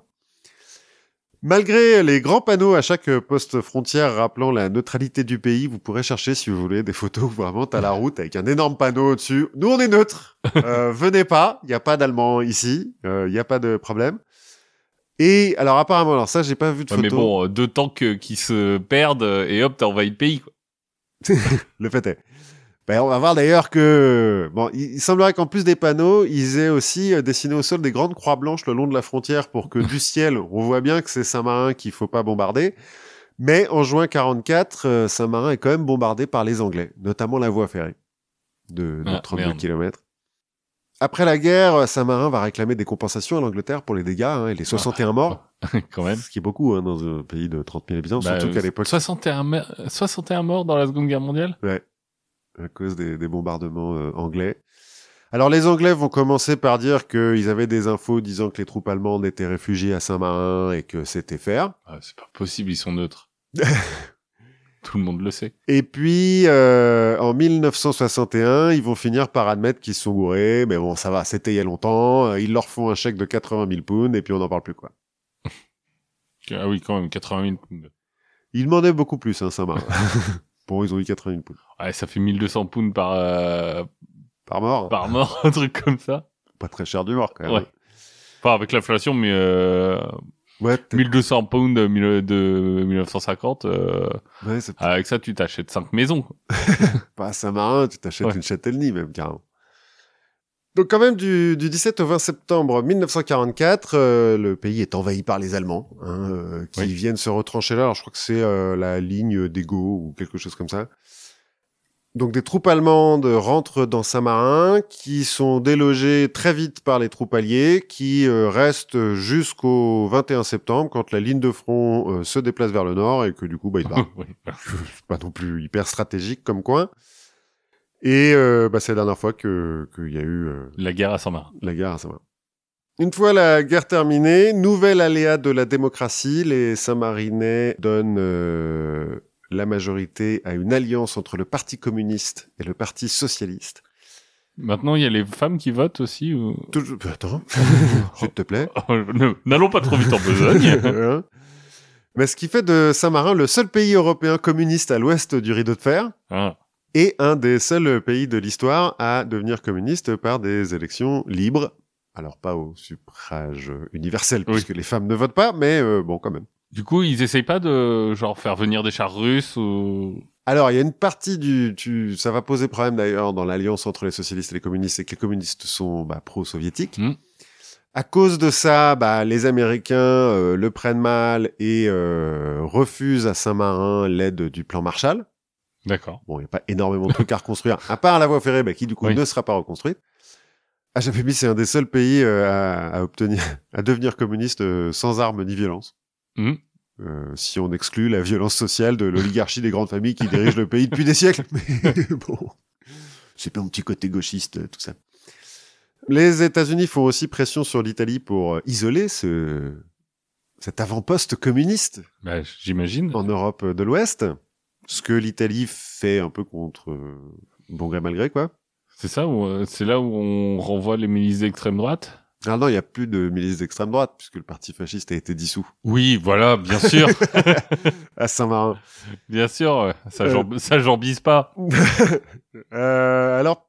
Malgré les grands panneaux à chaque poste frontière rappelant la neutralité du pays, vous pourrez chercher si vous voulez des photos où vraiment à la route avec un énorme panneau au-dessus. Nous on est neutre, euh, venez pas, il n'y a pas d'Allemands ici, euh, il n'y a pas de problème. Et alors apparemment, alors ça j'ai pas vu de ouais, photo. mais bon, euh, deux tanks euh, qui se perdent euh, et hop, t'as envahi le pays. Quoi. Le fait est. Ben, on va voir d'ailleurs que bon, il, semblerait qu'en plus des panneaux, ils aient aussi dessiné au sol des grandes croix blanches le long de la frontière pour que du ciel, on voit bien que c'est Saint-Marin qu'il faut pas bombarder. Mais en juin 44, euh, Saint-Marin est quand même bombardé par les Anglais, notamment la voie ferrée de, de Ah, 32 merde. km. Après la guerre, Saint-Marin va réclamer des compensations à l'Angleterre pour les dégâts hein, et les 61 morts. quand même. Ce qui est beaucoup hein, dans un pays de 30 000 habitants, Bah, surtout qu'à l'époque, 61, me- 61 morts dans la Seconde Guerre mondiale? À cause des, des bombardements euh, anglais. Alors les Anglais vont commencer par dire qu'ils avaient des infos disant que les troupes allemandes étaient réfugiées à Saint-Marin et que c'était faire. ah, C'est pas possible, ils sont neutres. Tout le monde le sait. Et puis, euh, en 1961, ils vont finir par admettre qu'ils sont gourés. Mais bon, ça va, c'était il y a longtemps. Ils leur font un chèque de 80 000 pounds et puis on n'en parle plus, quoi. Ah oui, quand même, 80 000 pounds. Ils demandaient beaucoup plus, hein, Saint-Marin. bon, ils ont eu 80 000 pounds. Ouais, ça fait 1200 pounds par, euh, Par mort. par mort, un truc comme ça. Pas très cher du mort, quand même. Ouais. Enfin, avec l'inflation, mais euh, Ouais, peut-être- 1200 pounds de, mille- de 1950, euh, ouais, avec ça, tu t'achètes 5 maisons. pas à Saint-Marin, tu t'achètes Ouais. une Châtellenie, même, carrément. Donc, quand même, du, du 17 au 20 septembre 1944, euh, le pays est envahi par les Allemands, hein, euh, qui Oui. viennent se retrancher là. Alors, je crois que c'est euh, la ligne d'Ego ou quelque chose comme ça. Donc, des troupes allemandes rentrent dans Saint-Marin, qui sont délogées très vite par les troupes alliées, qui euh, restent jusqu'au 21 septembre, quand la ligne de front euh, se déplace vers le nord et que du coup, bah, ils barrent c'est pas non plus hyper stratégique comme coin. Et euh, bah, c'est la dernière fois que qu'il y a eu La guerre à Saint-Marin. la guerre à Saint-Marin. Une fois la guerre terminée, nouvel aléa de la démocratie, les Saint-Marinais donnent euh, la majorité à une alliance entre le Parti communiste et le Parti socialiste. Maintenant, il y a les femmes qui votent aussi. Ou... Toujours... Attends, s'il te plaît. Ne- N'allons pas trop vite en besogne. Hein? Mais ce qui fait de Saint-Marin le seul pays européen communiste à l'ouest du rideau de fer. Ah, et un des seuls pays de l'histoire à devenir communiste par des élections libres. Alors pas au suffrage universel, Oui. puisque les femmes ne votent pas, mais euh, bon quand même. Du coup, ils essayent pas de genre faire venir des chars russes ou Alors il y a une partie du... Tu, ça va poser problème d'ailleurs dans l'alliance entre les socialistes et les communistes, c'est que les communistes sont bah, pro-soviétiques. Mm. À cause de ça, bah, les Américains euh, le prennent mal et euh, refusent à Saint-Marin l'aide du plan Marshall. D'accord. Bon, il n'y a pas énormément de trucs à reconstruire, à part la voie ferrée, bah, qui du coup Oui. ne sera pas reconstruite. HFP, c'est un des seuls pays euh, à, à obtenir, à devenir communiste euh, sans armes ni violence. Mhm. Euh, si on exclut la violence sociale de l'oligarchie des grandes familles qui dirigent le pays depuis des siècles. Mais bon, c'est pas un petit côté gauchiste, tout ça. Les États-Unis font aussi pression sur l'Italie pour isoler ce, cet avant-poste communiste Bah, j'imagine. en Europe de l'Ouest, ce que l'Italie fait un peu contre bon gré mal gré quoi. C'est ça euh, c'est là où on renvoie les milices d'extrême droite? Ah non, il y a plus de milices d'extrême droite puisque le parti fasciste a été dissous Oui, voilà, bien sûr, à Saint-Marin. bien sûr. euh, Ça, Euh. jamb- ça jambise pas. Euh, alors,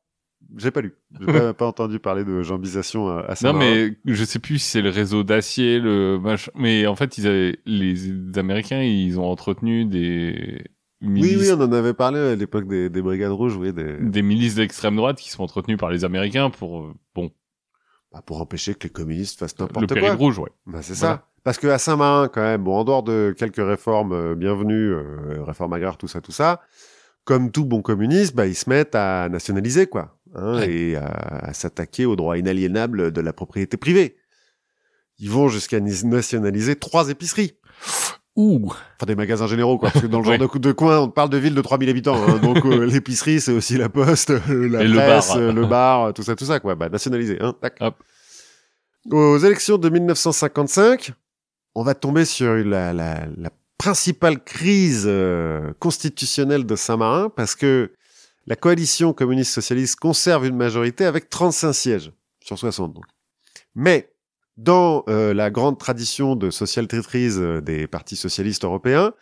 j'ai pas lu, j'ai pas, pas entendu parler de jambisation à, à Non, Saint-Marin. mais je sais plus si c'est le réseau d'acier, le machin. Mais en fait, ils avaient, les Américains, ils ont entretenu des oui, milices, oui, on en avait parlé à l'époque des, des brigades rouges, oui, des... des milices d'extrême droite qui sont entretenues par les Américains pour, euh, bon, bah, pour empêcher que les communistes fassent le n'importe quoi. rouge, ouais. Bah, c'est Voilà. ça. Parce que à Saint-Marin, quand même, bon, en dehors de quelques réformes euh, bienvenues, euh, réformes agraires, tout ça, tout ça, comme tout bon communiste, bah, ils se mettent à nationaliser, quoi, hein, Ouais. et à, à s'attaquer aux droits inaliénables de la propriété privée. Ils vont jusqu'à nationaliser trois épiceries. Ouh. Enfin, des magasins généraux, quoi. Parce que dans le genre Oui. de, de coin, on parle de ville de 3000 habitants. hein. donc, euh, l'épicerie, c'est aussi la poste, euh, la Et le presse, bar. euh, le bar, tout ça, tout ça, quoi. Bah, nationaliser, hein. Tac. Hop. Aux élections de 1955, on va tomber sur la, la, la principale crise euh, constitutionnelle de Saint-Marin parce que la coalition communiste-socialiste conserve une majorité avec 35 sièges sur 60, donc. Mais, dans euh, la grande tradition de social-traîtrise euh, des partis socialistes européens,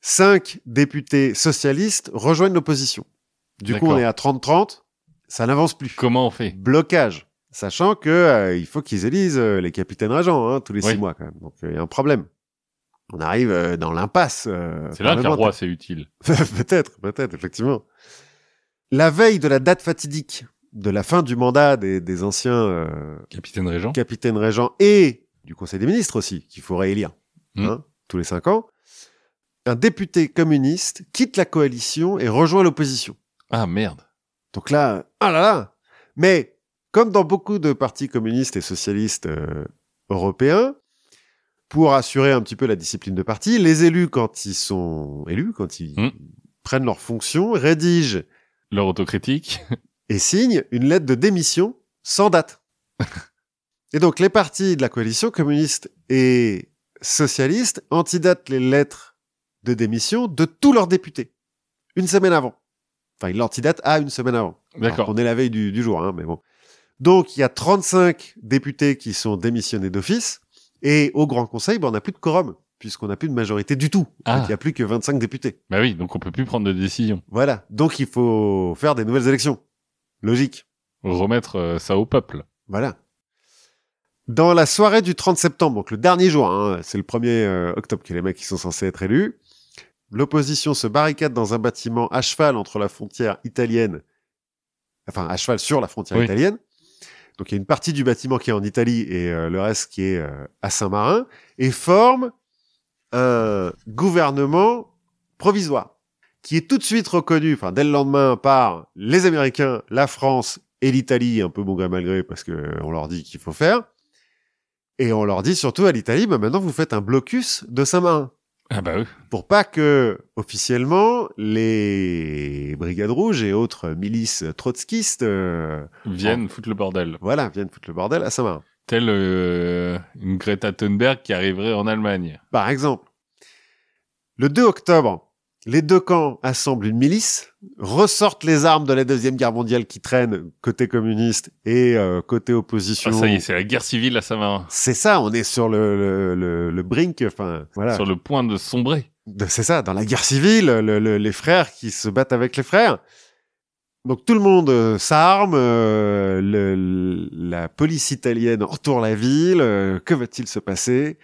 cinq députés socialistes rejoignent l'opposition. Du coup, on est à 30-30, ça n'avance plus. Comment on fait? Blocage. Sachant que euh, il faut qu'ils élisent euh, les capitaines régents hein, tous les Oui. six mois quand même. Donc il y a un problème. On arrive euh, dans l'impasse. C'est là qu'un roi, c'est utile. peut-être, peut-être, effectivement. La veille de la date fatidique de la fin du mandat des, des anciens euh, Capitaine Régent. capitaine régent et du Conseil des ministres aussi, qu'il faut réélire Mm. hein, tous les cinq ans, un député communiste quitte la coalition et rejoint l'opposition. Ah, merde. Donc là, ah là là Mais comme dans beaucoup de partis communistes et socialistes euh, européens, pour assurer un petit peu la discipline de parti. Les élus, quand ils sont élus, quand ils Mm. prennent leurs fonctions, rédigent Leur autocritique. et signent une lettre de démission sans date. et donc les partis de la coalition communiste et socialiste antidatent les lettres de démission de tous leurs députés. Une semaine avant. Enfin, ils l'antidatent à une semaine avant. D'accord. On est la veille du, du jour, hein, mais bon. Donc, il y a 35 députés qui sont démissionnés d'office. Et au Grand Conseil, ben, on n'a plus de quorum, puisqu'on n'a plus de majorité du tout. Ah. Il n'y a plus que 25 députés. Bah oui, donc on peut plus prendre de décision. Voilà. Donc, il faut faire des nouvelles élections. Logique. Remettre euh, ça au peuple. Voilà. Dans la soirée du 30 septembre, donc le dernier jour, hein, c'est le 1er euh, octobre que les mecs qui sont censés être élus, l'opposition se barricade dans un bâtiment à cheval entre la frontière italienne, enfin à cheval sur la frontière Oui. italienne. Donc il y a une partie du bâtiment qui est en Italie et euh, le reste qui est euh, à Saint-Marin, et forme un gouvernement provisoire qui est tout de suite reconnu, enfin dès le lendemain, par les Américains, la France et l'Italie, un peu bon gré mal gré parce que euh, on leur dit qu'il faut faire. Et on leur dit surtout à l'Italie, bah maintenant vous faites un blocus de Saint-Marin. Ah bah oui. Pour pas que, officiellement, les brigades rouges et autres milices trotskistes, euh, Viennent foutre le bordel. voilà, viennent foutre le bordel à Saint-Marin. Tel euh, une Greta Thunberg qui arriverait en Allemagne. Par exemple, le 2 octobre, les deux camps assemblent une milice, ressortent les armes de la Deuxième Guerre mondiale qui traînent côté communiste et euh, côté opposition. Ah, ça y est, c'est la guerre civile à Saint-Marin. C'est ça, on est sur le, le, le, le brink, enfin, voilà. Sur le point de sombrer. C'est ça, dans la guerre civile, le- le- les frères qui se battent avec les frères. Donc tout le monde euh, s'arme, euh, la police italienne entoure la ville, euh, que va-t-il se passer?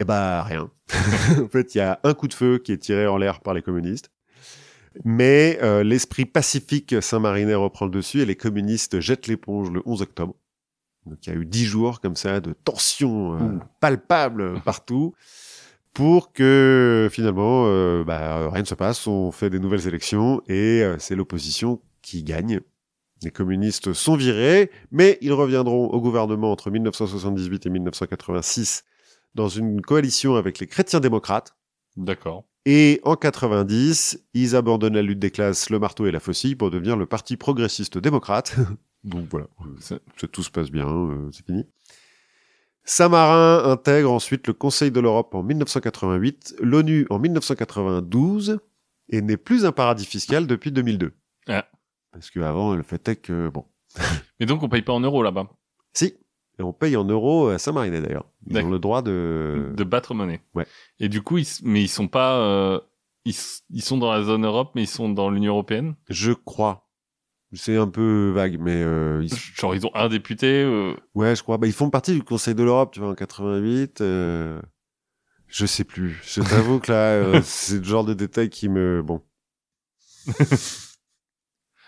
Eh ben rien. en fait, il y a un coup de feu qui est tiré en l'air par les communistes. Mais euh, l'esprit pacifique saint-marinais reprend le dessus et les communistes jettent l'éponge le 11 octobre. Donc il y a eu dix jours comme ça de tension euh, Ouh. palpable partout pour que finalement euh, bah, rien ne se passe. On fait des nouvelles élections et euh, c'est l'opposition qui gagne. Les communistes sont virés, mais ils reviendront au gouvernement entre 1978 et 1986 dans une coalition avec les chrétiens démocrates. D'accord. Et en 90, ils abandonnent la lutte des classes, le marteau et la faucille pour devenir le parti progressiste démocrate. Donc voilà, ça, tout se passe bien, euh, c'est fini. Saint-Marin intègre ensuite le Conseil de l'Europe en 1988, l'ONU en 1992 et n'est plus un paradis fiscal depuis 2002. Ah. Parce qu'avant, le fait est que, bon, Mais donc on paye pas en euros là-bas? si, et on paye en euros à Saint-Marinais d'ailleurs. Ils ont le droit de... De battre monnaie. Ouais. Et du coup, ils, mais ils sont pas, euh, ils, ils sont dans la zone Europe, mais ils sont dans l'Union européenne? Je crois. C'est un peu vague, mais euh, ils- Genre ils ont un député. euh, Ouais, je crois. Bah, ils font partie du Conseil de l'Europe, tu vois, en 88. euh, Je sais plus. Je t'avoue que là, euh, c'est le genre de détail qui me... Bon.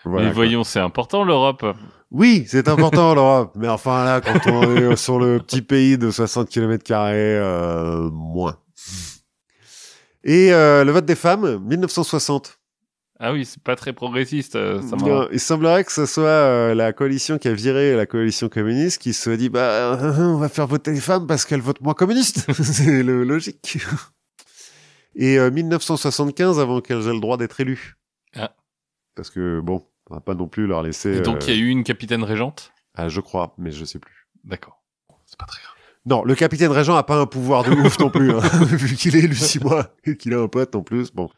Voilà, mais voyons, c'est important l'Europe. Oui, c'est important, l'Europe. Mais enfin, là, quand on est sur le petit pays de 60 km euh, moins. Et euh, le vote des femmes, 1960. Ah oui, c'est pas très progressiste. euh, ça Non, m'a- il semblerait que ce soit euh, la coalition qui a viré la coalition communiste qui se dit bah on va faire voter les femmes parce qu'elles votent moins communistes. c'est le logique. Et euh, 1975 avant qu'elles aient le droit d'être élues. Ah. Parce que bon, on va pas non plus leur laisser. Et donc euh, il y a eu une capitaine régente? ah, je crois, mais je sais plus. D'accord. C'est pas très grave. Non, le capitaine régent a pas un pouvoir de ouf non plus, hein, vu qu'il est élu six mois et qu'il a un pote en plus. Bon.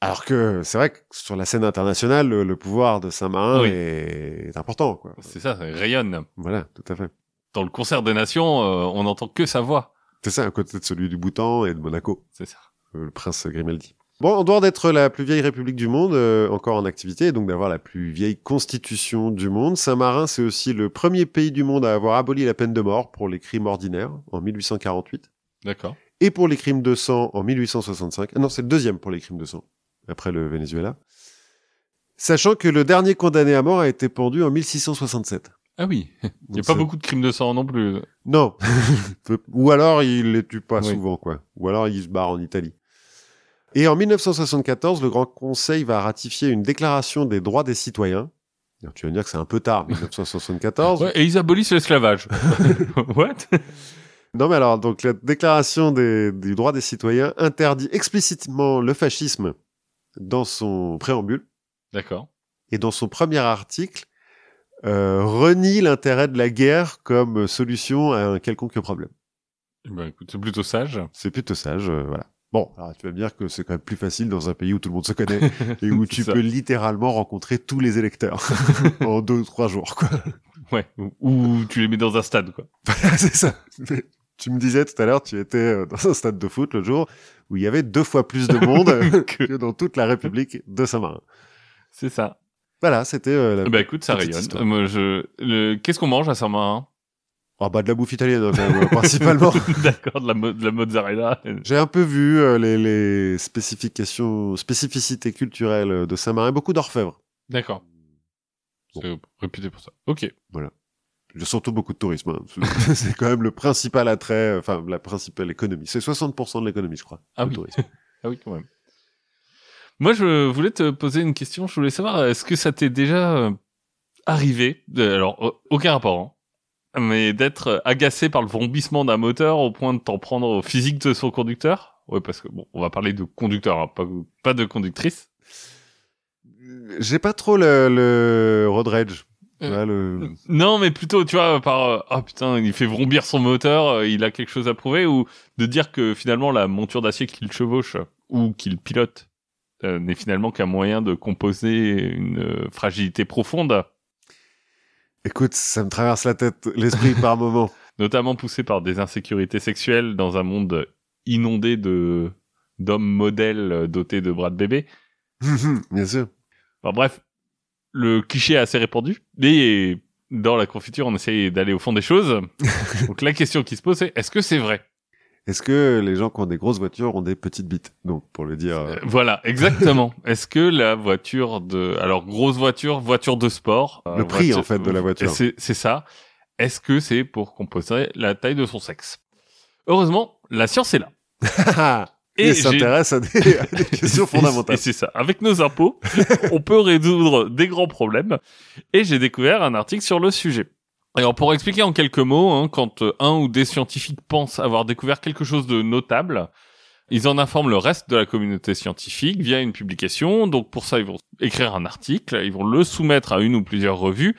Alors que c'est vrai que sur la scène internationale, le, le pouvoir de Saint-Marin Oui. est, est important, quoi. C'est ça, ça rayonne. Voilà, tout à fait. Dans le concert des nations, euh, on n'entend que sa voix. C'est ça, à côté de celui du Bhoutan et de Monaco, C'est ça. euh, le prince Grimaldi. Bon, en dehors d'être la plus vieille république du monde, euh, encore en activité, et donc d'avoir la plus vieille constitution du monde, Saint-Marin, c'est aussi le premier pays du monde à avoir aboli la peine de mort pour les crimes ordinaires en 1848, D'accord. et pour les crimes de sang en 1865. Ah non, c'est le deuxième pour les crimes de sang, après le Venezuela. Sachant que le dernier condamné à mort a été pendu en 1667. Ah oui. Il n'y a Donc pas beaucoup de crimes de sang non plus. Non. Ou alors il les tue pas Oui. souvent, quoi. Ou alors il se barre en Italie. Et en 1974, le Grand Conseil va ratifier une déclaration des droits des citoyens. Alors, tu vas me dire que c'est un peu tard, 1974. Ouais, et ils abolissent l'esclavage. What? Non, mais alors, donc la déclaration des, du droit des citoyens interdit explicitement le fascisme dans son préambule. D'accord. Et dans son premier article, euh, renie l'intérêt de la guerre comme solution à un quelconque problème. Eh Ben, écoute, c'est plutôt sage. C'est plutôt sage, euh, voilà. Bon, alors tu vas me dire que c'est quand même plus facile dans un pays où tout le monde se connaît et où tu ça. peux littéralement rencontrer tous les électeurs en deux ou trois jours, quoi. Ouais. Ou, ou tu les mets dans un stade, quoi. c'est ça. Tu me disais tout à l'heure, tu étais euh, dans un stade de foot le jour où il y avait deux fois plus de monde Que- que dans toute la République de Saint-Marin. C'est ça. Voilà, c'était euh, la... Bah écoute, ça rayonne. Euh, Moi, je, le, qu'est-ce qu'on mange à Saint-Marin? Oh, bah, de la bouffe italienne, hein, quand même, euh, principalement. D'accord, de la, mo- de la mozzarella. J'ai un peu vu euh, les, les spécifications, spécificités culturelles de Saint-Marin, beaucoup d'orfèvres. D'accord. C'est réputé pour ça. Ok. Il y a surtout beaucoup de tourisme. hein. C'est- quand même le principal attrait, euh, enfin, la principale économie. C'est 60% de l'économie, je crois. Ah le oui. tourisme. Ah oui, quand même. Moi, je voulais te poser une question. Je voulais savoir, est-ce que ça t'est déjà arrivé, de- alors aucun rapport, hein, mais d'être agacé par le vrombissement d'un moteur au point de t'en prendre au physique de son conducteur? Ouais, parce que bon, on va parler de conducteur, hein, pas, pas de conductrice. J'ai pas trop le, le road rage. Euh, le... Non, mais plutôt, tu vois, par euh, ah putain, il fait vrombir son moteur, euh, il a quelque chose à prouver, ou de dire que finalement la monture d'acier qu'il chevauche ou qu'il pilote n'est finalement qu'un moyen de composer une fragilité profonde, Écoute, ça me traverse la tête, l'esprit par moment. notamment poussée par des insécurités sexuelles dans un monde inondé de d'hommes modèles dotés de bras de bébé. Bien sûr. Enfin bref, le cliché est assez répandu. Et dans la confiture, on essaye d'aller au fond des choses. Donc la question qui se pose, c'est est-ce que c'est vrai? Est-ce que les gens qui ont des grosses voitures ont des petites bites? Donc, pour le dire... euh, Euh, Voilà, exactement. Est-ce que la voiture de, alors grosse voiture, voiture de sport, Le prix, en fait, de la voiture. C'est ça. Est-ce que c'est pour compenser la taille de son sexe? Heureusement, la science est là. Et, s'intéresse à des, à des questions Et fondamentales. c'est ça. Avec nos impôts, on peut résoudre des grands problèmes. Et j'ai découvert un article sur le sujet. Alors pour expliquer en quelques mots, hein, quand euh, un ou des scientifiques pensent avoir découvert quelque chose de notable, ils en informent le reste de la communauté scientifique via une publication. Donc pour ça, ils vont écrire un article, ils vont le soumettre à une ou plusieurs revues.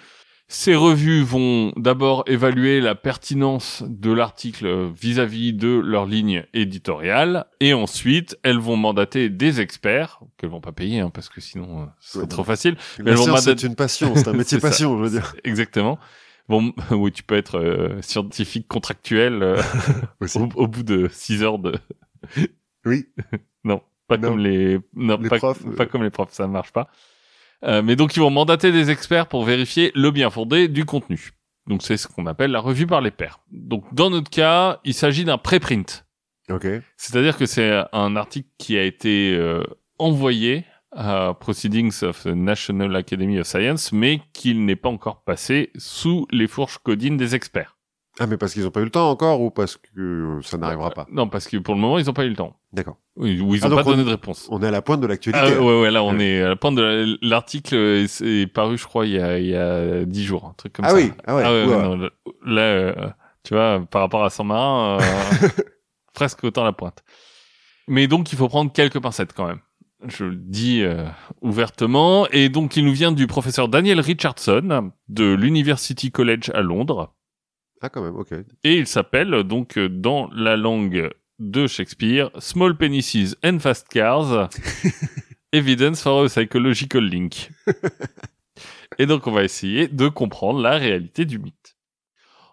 Ces revues vont d'abord évaluer la pertinence de l'article vis-à-vis de leur ligne éditoriale, et ensuite elles vont mandater des experts qu'elles vont pas payer hein, parce que sinon euh, ce serait Ouais, trop facile. La elles vont m'adapter- c'est une passion, c'est un métier ça. passion, je veux dire. Exactement. Bon, oui, tu peux être euh, scientifique contractuel euh, au, au bout de 6 heures de Oui. non, pas Non. comme les non, Les pas, profs, pas euh. comme les profs, ça ne marche pas. Euh, mais donc ils vont mandater des experts pour vérifier le bien fondé du contenu. Donc c'est ce qu'on appelle la revue par les pairs. Donc dans notre cas, il s'agit d'un préprint. Ok. C'est-à-dire que c'est un article qui a été euh, envoyé à Proceedings of the National Academy of Science, mais qu'il n'est pas encore passé sous les fourches codines des experts. Ah, mais parce qu'ils ont pas eu le temps encore ou parce que ça n'arrivera pas? Non, parce que pour le moment, ils n'ont pas eu le temps. D'accord. Oui, Ou ils Ah, n'ont donc pas on- donné de réponse. On est à la pointe de l'actualité. Ah, ouais, ouais, là, on Ouais. est à la pointe de la- l'article est, est paru, je crois, il y a, il y a 10 jours, un truc comme Ah ça. oui, ah ouais, ouais, ouah. non, là, là, euh, tu vois, par rapport à Saint-Marin, euh, presque autant la pointe. Mais donc, il faut prendre quelques pincettes quand même. Je le dis euh, ouvertement. Et donc, il nous vient du professeur Daniel Richardson de l'University College à Londres. Ah, quand même, ok. Et il s'appelle donc euh, dans la langue de Shakespeare Small Penises and Fast Cars Evidence for a Psychological Link. Et donc on va essayer de comprendre la réalité du mythe.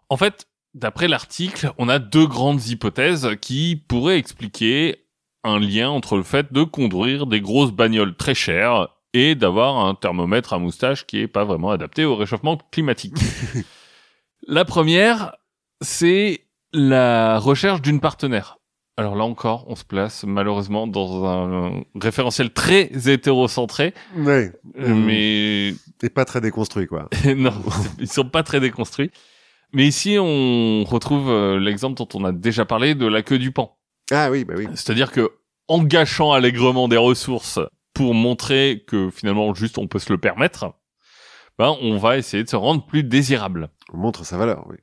En fait, d'après l'article, on a deux grandes hypothèses qui pourraient expliquer un lien entre le fait de conduire des grosses bagnoles très chères et d'avoir un thermomètre à moustache qui est pas vraiment adapté au réchauffement climatique. La première, c'est la recherche d'une partenaire. Alors là encore, on se place malheureusement dans un référentiel très hétérocentré, Ouais. euh, Mm. mais Et pas très déconstruit, quoi. non, ils sont pas très déconstruits. Mais ici, on retrouve euh, l'exemple dont on a déjà parlé de la queue du pan. Ah oui, bah oui. C'est-à-dire que en gâchant allègrement des ressources pour montrer que finalement juste on peut se le permettre, ben on va essayer de se rendre plus désirable. On montre sa valeur, oui.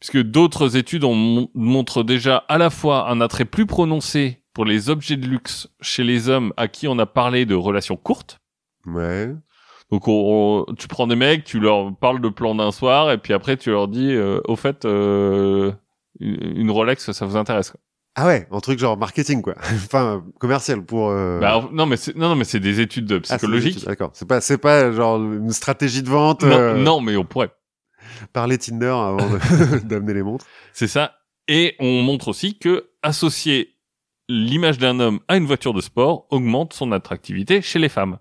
puisque d'autres études ont mon- montrent déjà à la fois un attrait plus prononcé pour les objets de luxe chez les hommes à qui on a parlé de relations courtes. Ouais. Donc, on- on- tu prends des mecs, tu leur parles de plan d'un soir, et puis après, tu leur dis, euh, au fait, euh, une une Rolex, ça vous intéresse. Quoi. Ah ouais, un truc genre marketing quoi. enfin commercial pour. euh, Bah, alors, non, mais c'est, non, non, mais c'est des études ah, c'est des psychologiques. études, D'accord. C'est pas c'est pas genre une stratégie de vente. non, euh, non, mais on pourrait. Parler Tinder avant de- d'amener les montres. C'est ça. Et on montre aussi que associer l'image d'un homme à une voiture de sport augmente son attractivité chez les femmes.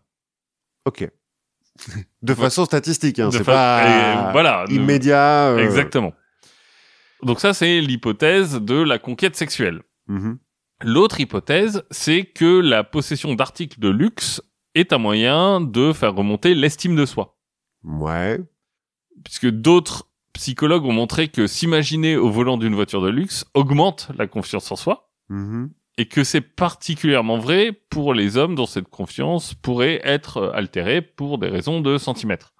Ok. De façon statistique, hein. De C'est fa- pas et voilà. immédiat. euh, Exactement. Donc ça, c'est l'hypothèse de la conquête sexuelle. mhm. L'autre hypothèse, c'est que la possession d'articles de luxe est un moyen de faire remonter l'estime de soi. Ouais. Puisque d'autres psychologues ont montré que s'imaginer au volant d'une voiture de luxe augmente la confiance en soi. Mhm. et que c'est particulièrement vrai pour les hommes dont cette confiance pourrait être altérée pour des raisons de centimètres.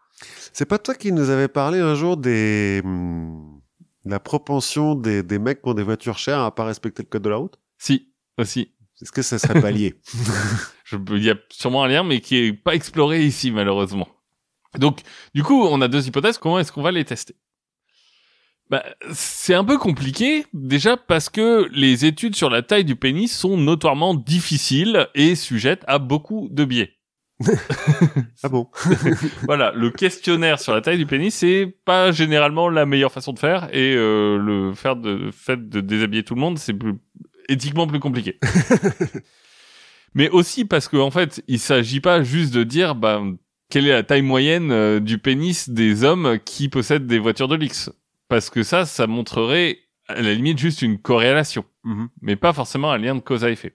C'est pas toi qui nous avais parlé un jour des hum, la propension des, des mecs qui ont des voitures chères à pas respecter le code de la route? Si, aussi. Est-ce que ça serait pas lié? Je peux- Il y a sûrement un lien, mais qui est pas exploré ici, malheureusement. Donc, du coup, on a deux hypothèses. Comment est-ce qu'on va les tester? Bah, c'est un peu compliqué, déjà parce que les études sur la taille du pénis sont notoirement difficiles et sujettes à beaucoup de biais. Ah bon voilà, le questionnaire sur la taille du pénis, c'est pas généralement la meilleure façon de faire, et euh, le faire de fait de déshabiller tout le monde, c'est plus, éthiquement plus compliqué. Mais aussi parce qu'en en fait, il s'agit pas juste de dire, bah, quelle est la taille moyenne euh, du pénis des hommes qui possèdent des voitures de luxe, parce que ça, ça montrerait à la limite juste une corrélation Mhm. mais pas forcément un lien de cause à effet.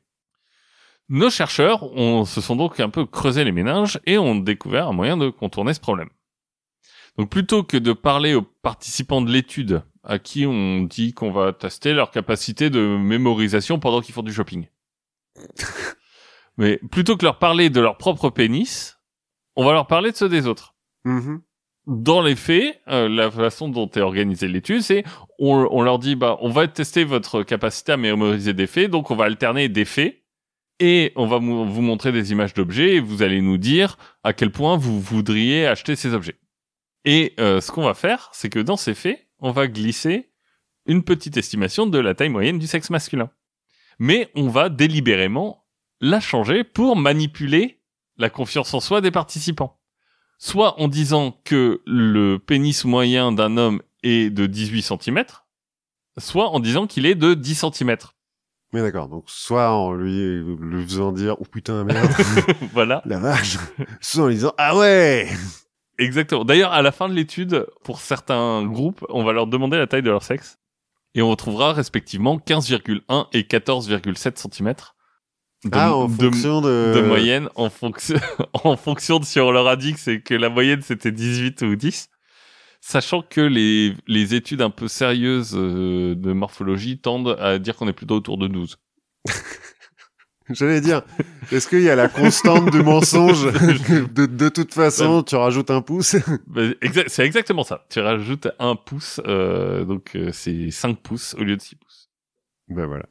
Nos chercheurs ont, se sont donc un peu creusé les méninges et ont découvert un moyen de contourner ce problème. Donc plutôt que de parler aux participants de l'étude à qui on dit qu'on va tester leur capacité de mémorisation pendant qu'ils font du shopping. Mais plutôt que leur parler de leur propre pénis, on va leur parler de ceux des autres Mhm. dans les faits, euh, la façon dont est organisée l'étude, c'est on, on leur dit bah on va tester votre capacité à mémoriser des faits, donc on va alterner des faits et on va vous montrer des images d'objets et vous allez nous dire à quel point vous voudriez acheter ces objets. Et euh, ce qu'on va faire, c'est que dans ces faits, on va glisser une petite estimation de la taille moyenne du sexe masculin. Mais on va délibérément la changer pour manipuler la confiance en soi des participants soit en disant que le pénis moyen d'un homme est de 18 cm, soit en disant qu'il est de 10 cm. Mais d'accord. Donc soit en lui lui faisant dire oh putain merde voilà, la vache, soit en lui disant ah ouais. exactement. D'ailleurs, à la fin de l'étude, pour certains groupes, on va leur demander la taille de leur sexe. Et on retrouvera respectivement 15,1 et 14,7 cm de, ah en de- fonction de, de moyenne en fonction en fonction de si on leur a dit que c'est que la moyenne c'était 18 ou 10 sachant que les les études un peu sérieuses euh, de morphologie tendent à dire qu'on est plutôt autour de 12 J'allais dire, est-ce qu'il y a la constante du mensonge de, de toute façon, tu rajoutes un pouce Bah, c'est exactement ça. Tu rajoutes un pouce euh, donc euh, c'est 5 pouces au lieu de 6 pouces. Ben voilà.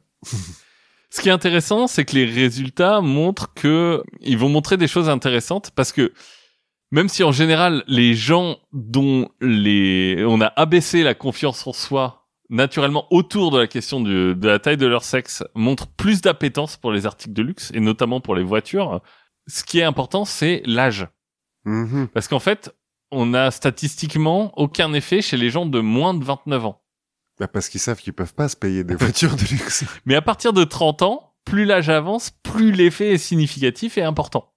Ce qui est intéressant, c'est que les résultats montrent que ils vont montrer des choses intéressantes parce que même si en général les gens dont les on a abaissé la confiance en soi naturellement autour de la question du- de la taille de leur sexe montrent plus d'appétence pour les articles de luxe et notamment pour les voitures, ce qui est important c'est l'âge Mhm. parce qu'en fait on a statistiquement aucun effet chez les gens de moins de 29 ans. Bah, parce qu'ils savent qu'ils peuvent pas se payer des voitures de luxe. Mais à partir de 30 ans, plus l'âge avance, plus l'effet est significatif et important.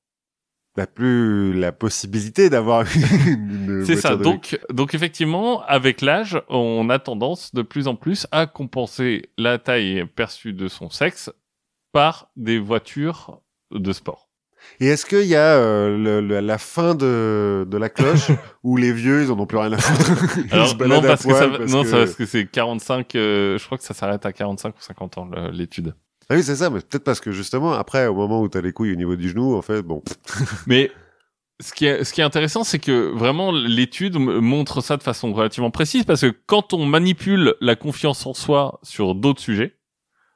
Bah, plus la possibilité d'avoir une, C'est ça. de. Donc, donc effectivement, avec l'âge, on a tendance de plus en plus à compenser la taille perçue de son sexe par des voitures de sport. Et est-ce qu'il y a euh, le- le- la fin de, de la cloche où les vieux ils en ont plus rien à foutre? Alors, non, à parce que, ça, parce non, que- ça, parce que c'est 45, euh, je crois que ça s'arrête à 45 ou 50 ans, l'étude. Ah oui c'est ça, mais peut-être parce que justement après au moment où t'as les couilles au niveau du genou, en fait bon. Mais ce qui est, ce qui est intéressant, c'est que vraiment l'étude montre ça de façon relativement précise parce que quand on manipule la confiance en soi sur d'autres sujets,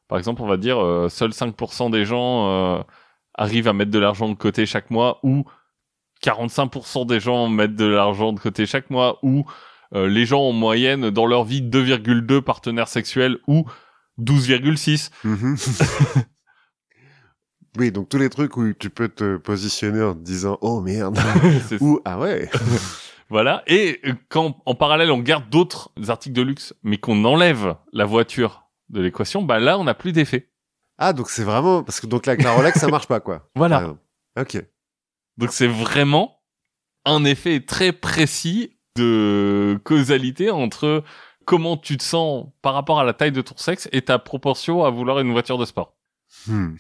par exemple, on va dire euh, seuls 5% des gens euh, arrivent à mettre de l'argent de côté chaque mois ou 45% des gens mettent de l'argent de côté chaque mois ou euh, les gens en moyenne dans leur vie 2,2 partenaires sexuels ou 12,6. Mhm. oui, donc tous les trucs où tu peux te positionner en te disant oh merde ou ah ouais. Voilà. Et quand en parallèle on garde d'autres articles de luxe, mais qu'on enlève la voiture de l'équation, bah là on n'a plus d'effet. Ah donc c'est vraiment parce que donc avec la Rolex ça marche pas quoi. Voilà. Ok. Donc c'est vraiment un effet très précis de causalité entre comment tu te sens par rapport à la taille de ton sexe et ta proportion à vouloir une voiture de sport. Hmm.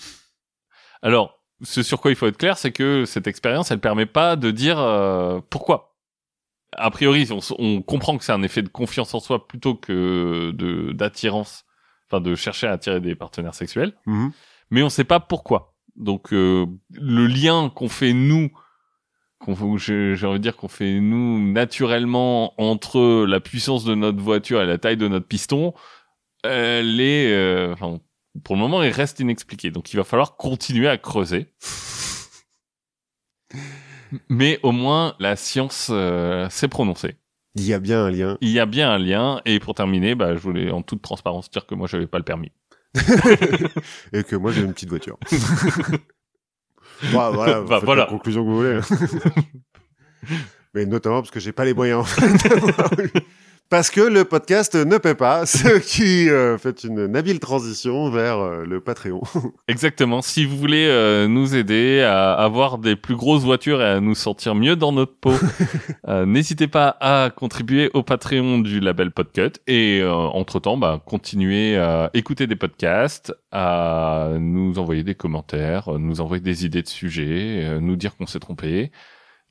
Alors, ce sur quoi il faut être clair, c'est que cette expérience, elle permet pas de dire euh, pourquoi. A priori, on, comprend que c'est un effet de confiance en soi plutôt que de d'attirance, enfin de chercher à attirer des partenaires sexuels, Mhm. mais on sait pas pourquoi. Donc euh, le lien qu'on fait nous, qu'on j'ai j'ai envie de dire qu'on fait nous naturellement entre la puissance de notre voiture et la taille de notre piston, elle est, euh, enfin, pour le moment, il reste inexpliqué. Donc il va falloir continuer à creuser. Mais au moins, la science euh, s'est prononcée. Il y a bien un lien. Il y a bien un lien. Et pour terminer, bah, je voulais en toute transparence dire que moi, j'avais pas le permis. et que moi j'ai une petite voiture. Bah, voilà, Bah, voilà. la conclusion que vous voulez. Mais notamment parce que j'ai pas les moyens en fait, Parce que le podcast ne paie pas, ce qui euh, fait une habile transition vers euh, le Patreon. Exactement. Si vous voulez euh, nous aider à avoir des plus grosses voitures et à nous sentir mieux dans notre peau, euh, n'hésitez pas à contribuer au Patreon du label Podcut et euh, entre-temps, bah, continuez à écouter des podcasts, à nous envoyer des commentaires, nous envoyer des idées de sujets, nous dire qu'on s'est trompé,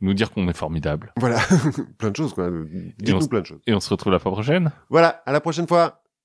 nous dire qu'on est formidable. Voilà, plein de choses quoi. Dites-nous plein de choses. Et on se retrouve la fois prochaine. Voilà, à la prochaine fois.